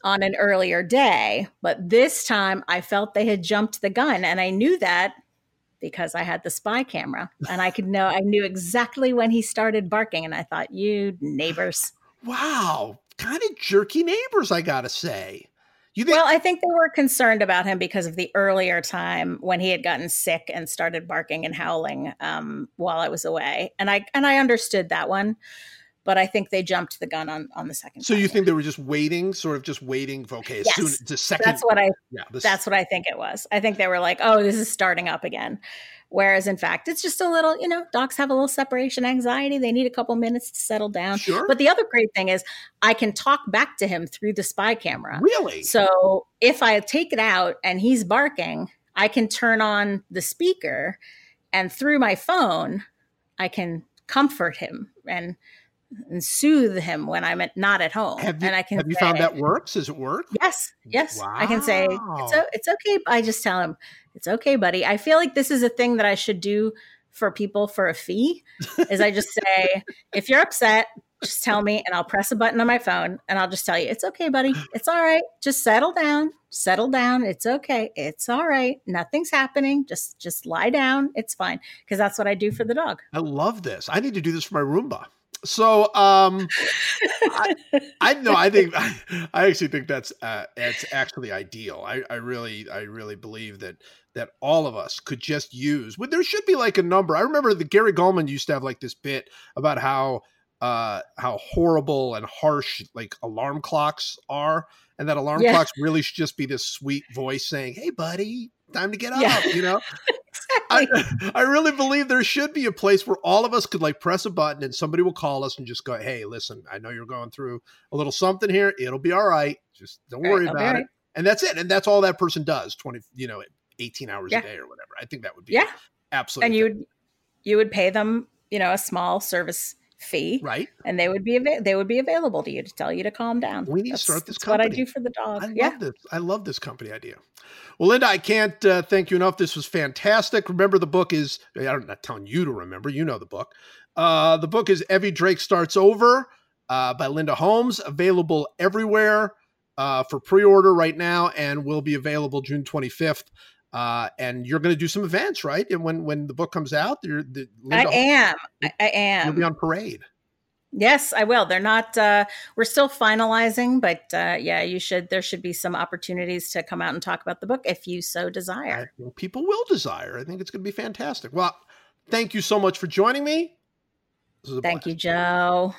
on an earlier day, but this time I felt they had jumped the gun, and I knew that because I had the spy camera and I could know I knew exactly when he started barking and I thought you neighbors Wow. Kind of jerky neighbors, I gotta say. You think Well, I think they were concerned about him because of the earlier time when he had gotten sick and started barking and howling um, while I was away, and I and I understood that one, but I think they jumped the gun on on the second. so? time. You think they were just waiting, sort of just waiting for okay, as Yes. soon the second. that's what I yeah, this, that's what I think it was. I think they were like, oh, this is starting up again. Whereas in fact, it's just a little, you know, docs have a little separation anxiety. They need a couple minutes to settle down. sure. But the other great thing is I can talk back to him through the spy camera. really, So if I take it out and he's barking, I can turn on the speaker and through my phone, I can comfort him and, and soothe him when I'm at, not at home. have you, and I can have you say, found that works? Does it work? Yes, yes. I can say it's it's okay. I just tell him it's okay, buddy. I feel like this is a thing that I should do for people for a fee. is I just say if you're upset, just tell me, and I'll press a button on my phone, and I'll just tell you it's okay, buddy. It's all right. Just settle down. Settle down. It's okay. It's all right. Nothing's happening. Just just lie down. It's fine because that's what I do for the dog. I love this. I need to do this for my Roomba. So, um, I, I know. I think I, I actually think that's uh, it's actually ideal. I, I really, I really believe that that all of us could just use. Well, there should be like a number. I remember that Gary Gulman used to have like this bit about how uh how horrible and harsh like alarm clocks are, and that alarm Yeah. clocks really should just be this sweet voice saying, "Hey, buddy." Time to get up, Yeah. you know. I, I really believe there should be a place where all of us could like press a button and somebody will call us and just go, "Hey, listen, I know you're going through a little something here. It'll be all right. Just don't Right, worry it'll about all it." And that's it. And that's all that person does. Twenty, you know, eighteen hours Yeah. a day or whatever. I think that would be Yeah. absolutely and you would you would pay them, you know, a small service fee. right. and they would be they would be available to you to tell you to calm down. We need to start this that's what I do for the dog. I yeah, love this. I love this company idea. Well, Linda, I can't uh, thank you enough. This was fantastic. Remember, the book is, I'm not telling you to remember, you know the book. Uh, the book is Evvie Drake Starts Over uh, by Linda Holmes, available everywhere uh, for pre order right now and will be available June 25th. Uh, and you're going to do some events, right? And when when the book comes out, you're, the, I Linda, am. I, I You'll be on parade. Yes, I will. They're not. uh We're still finalizing, but uh yeah, you should. There should be some opportunities to come out and talk about the book if you so I desire. people will desire. I think it's going to be fantastic. Well, thank you so much for joining me. This was a Thank blast. you, Joe.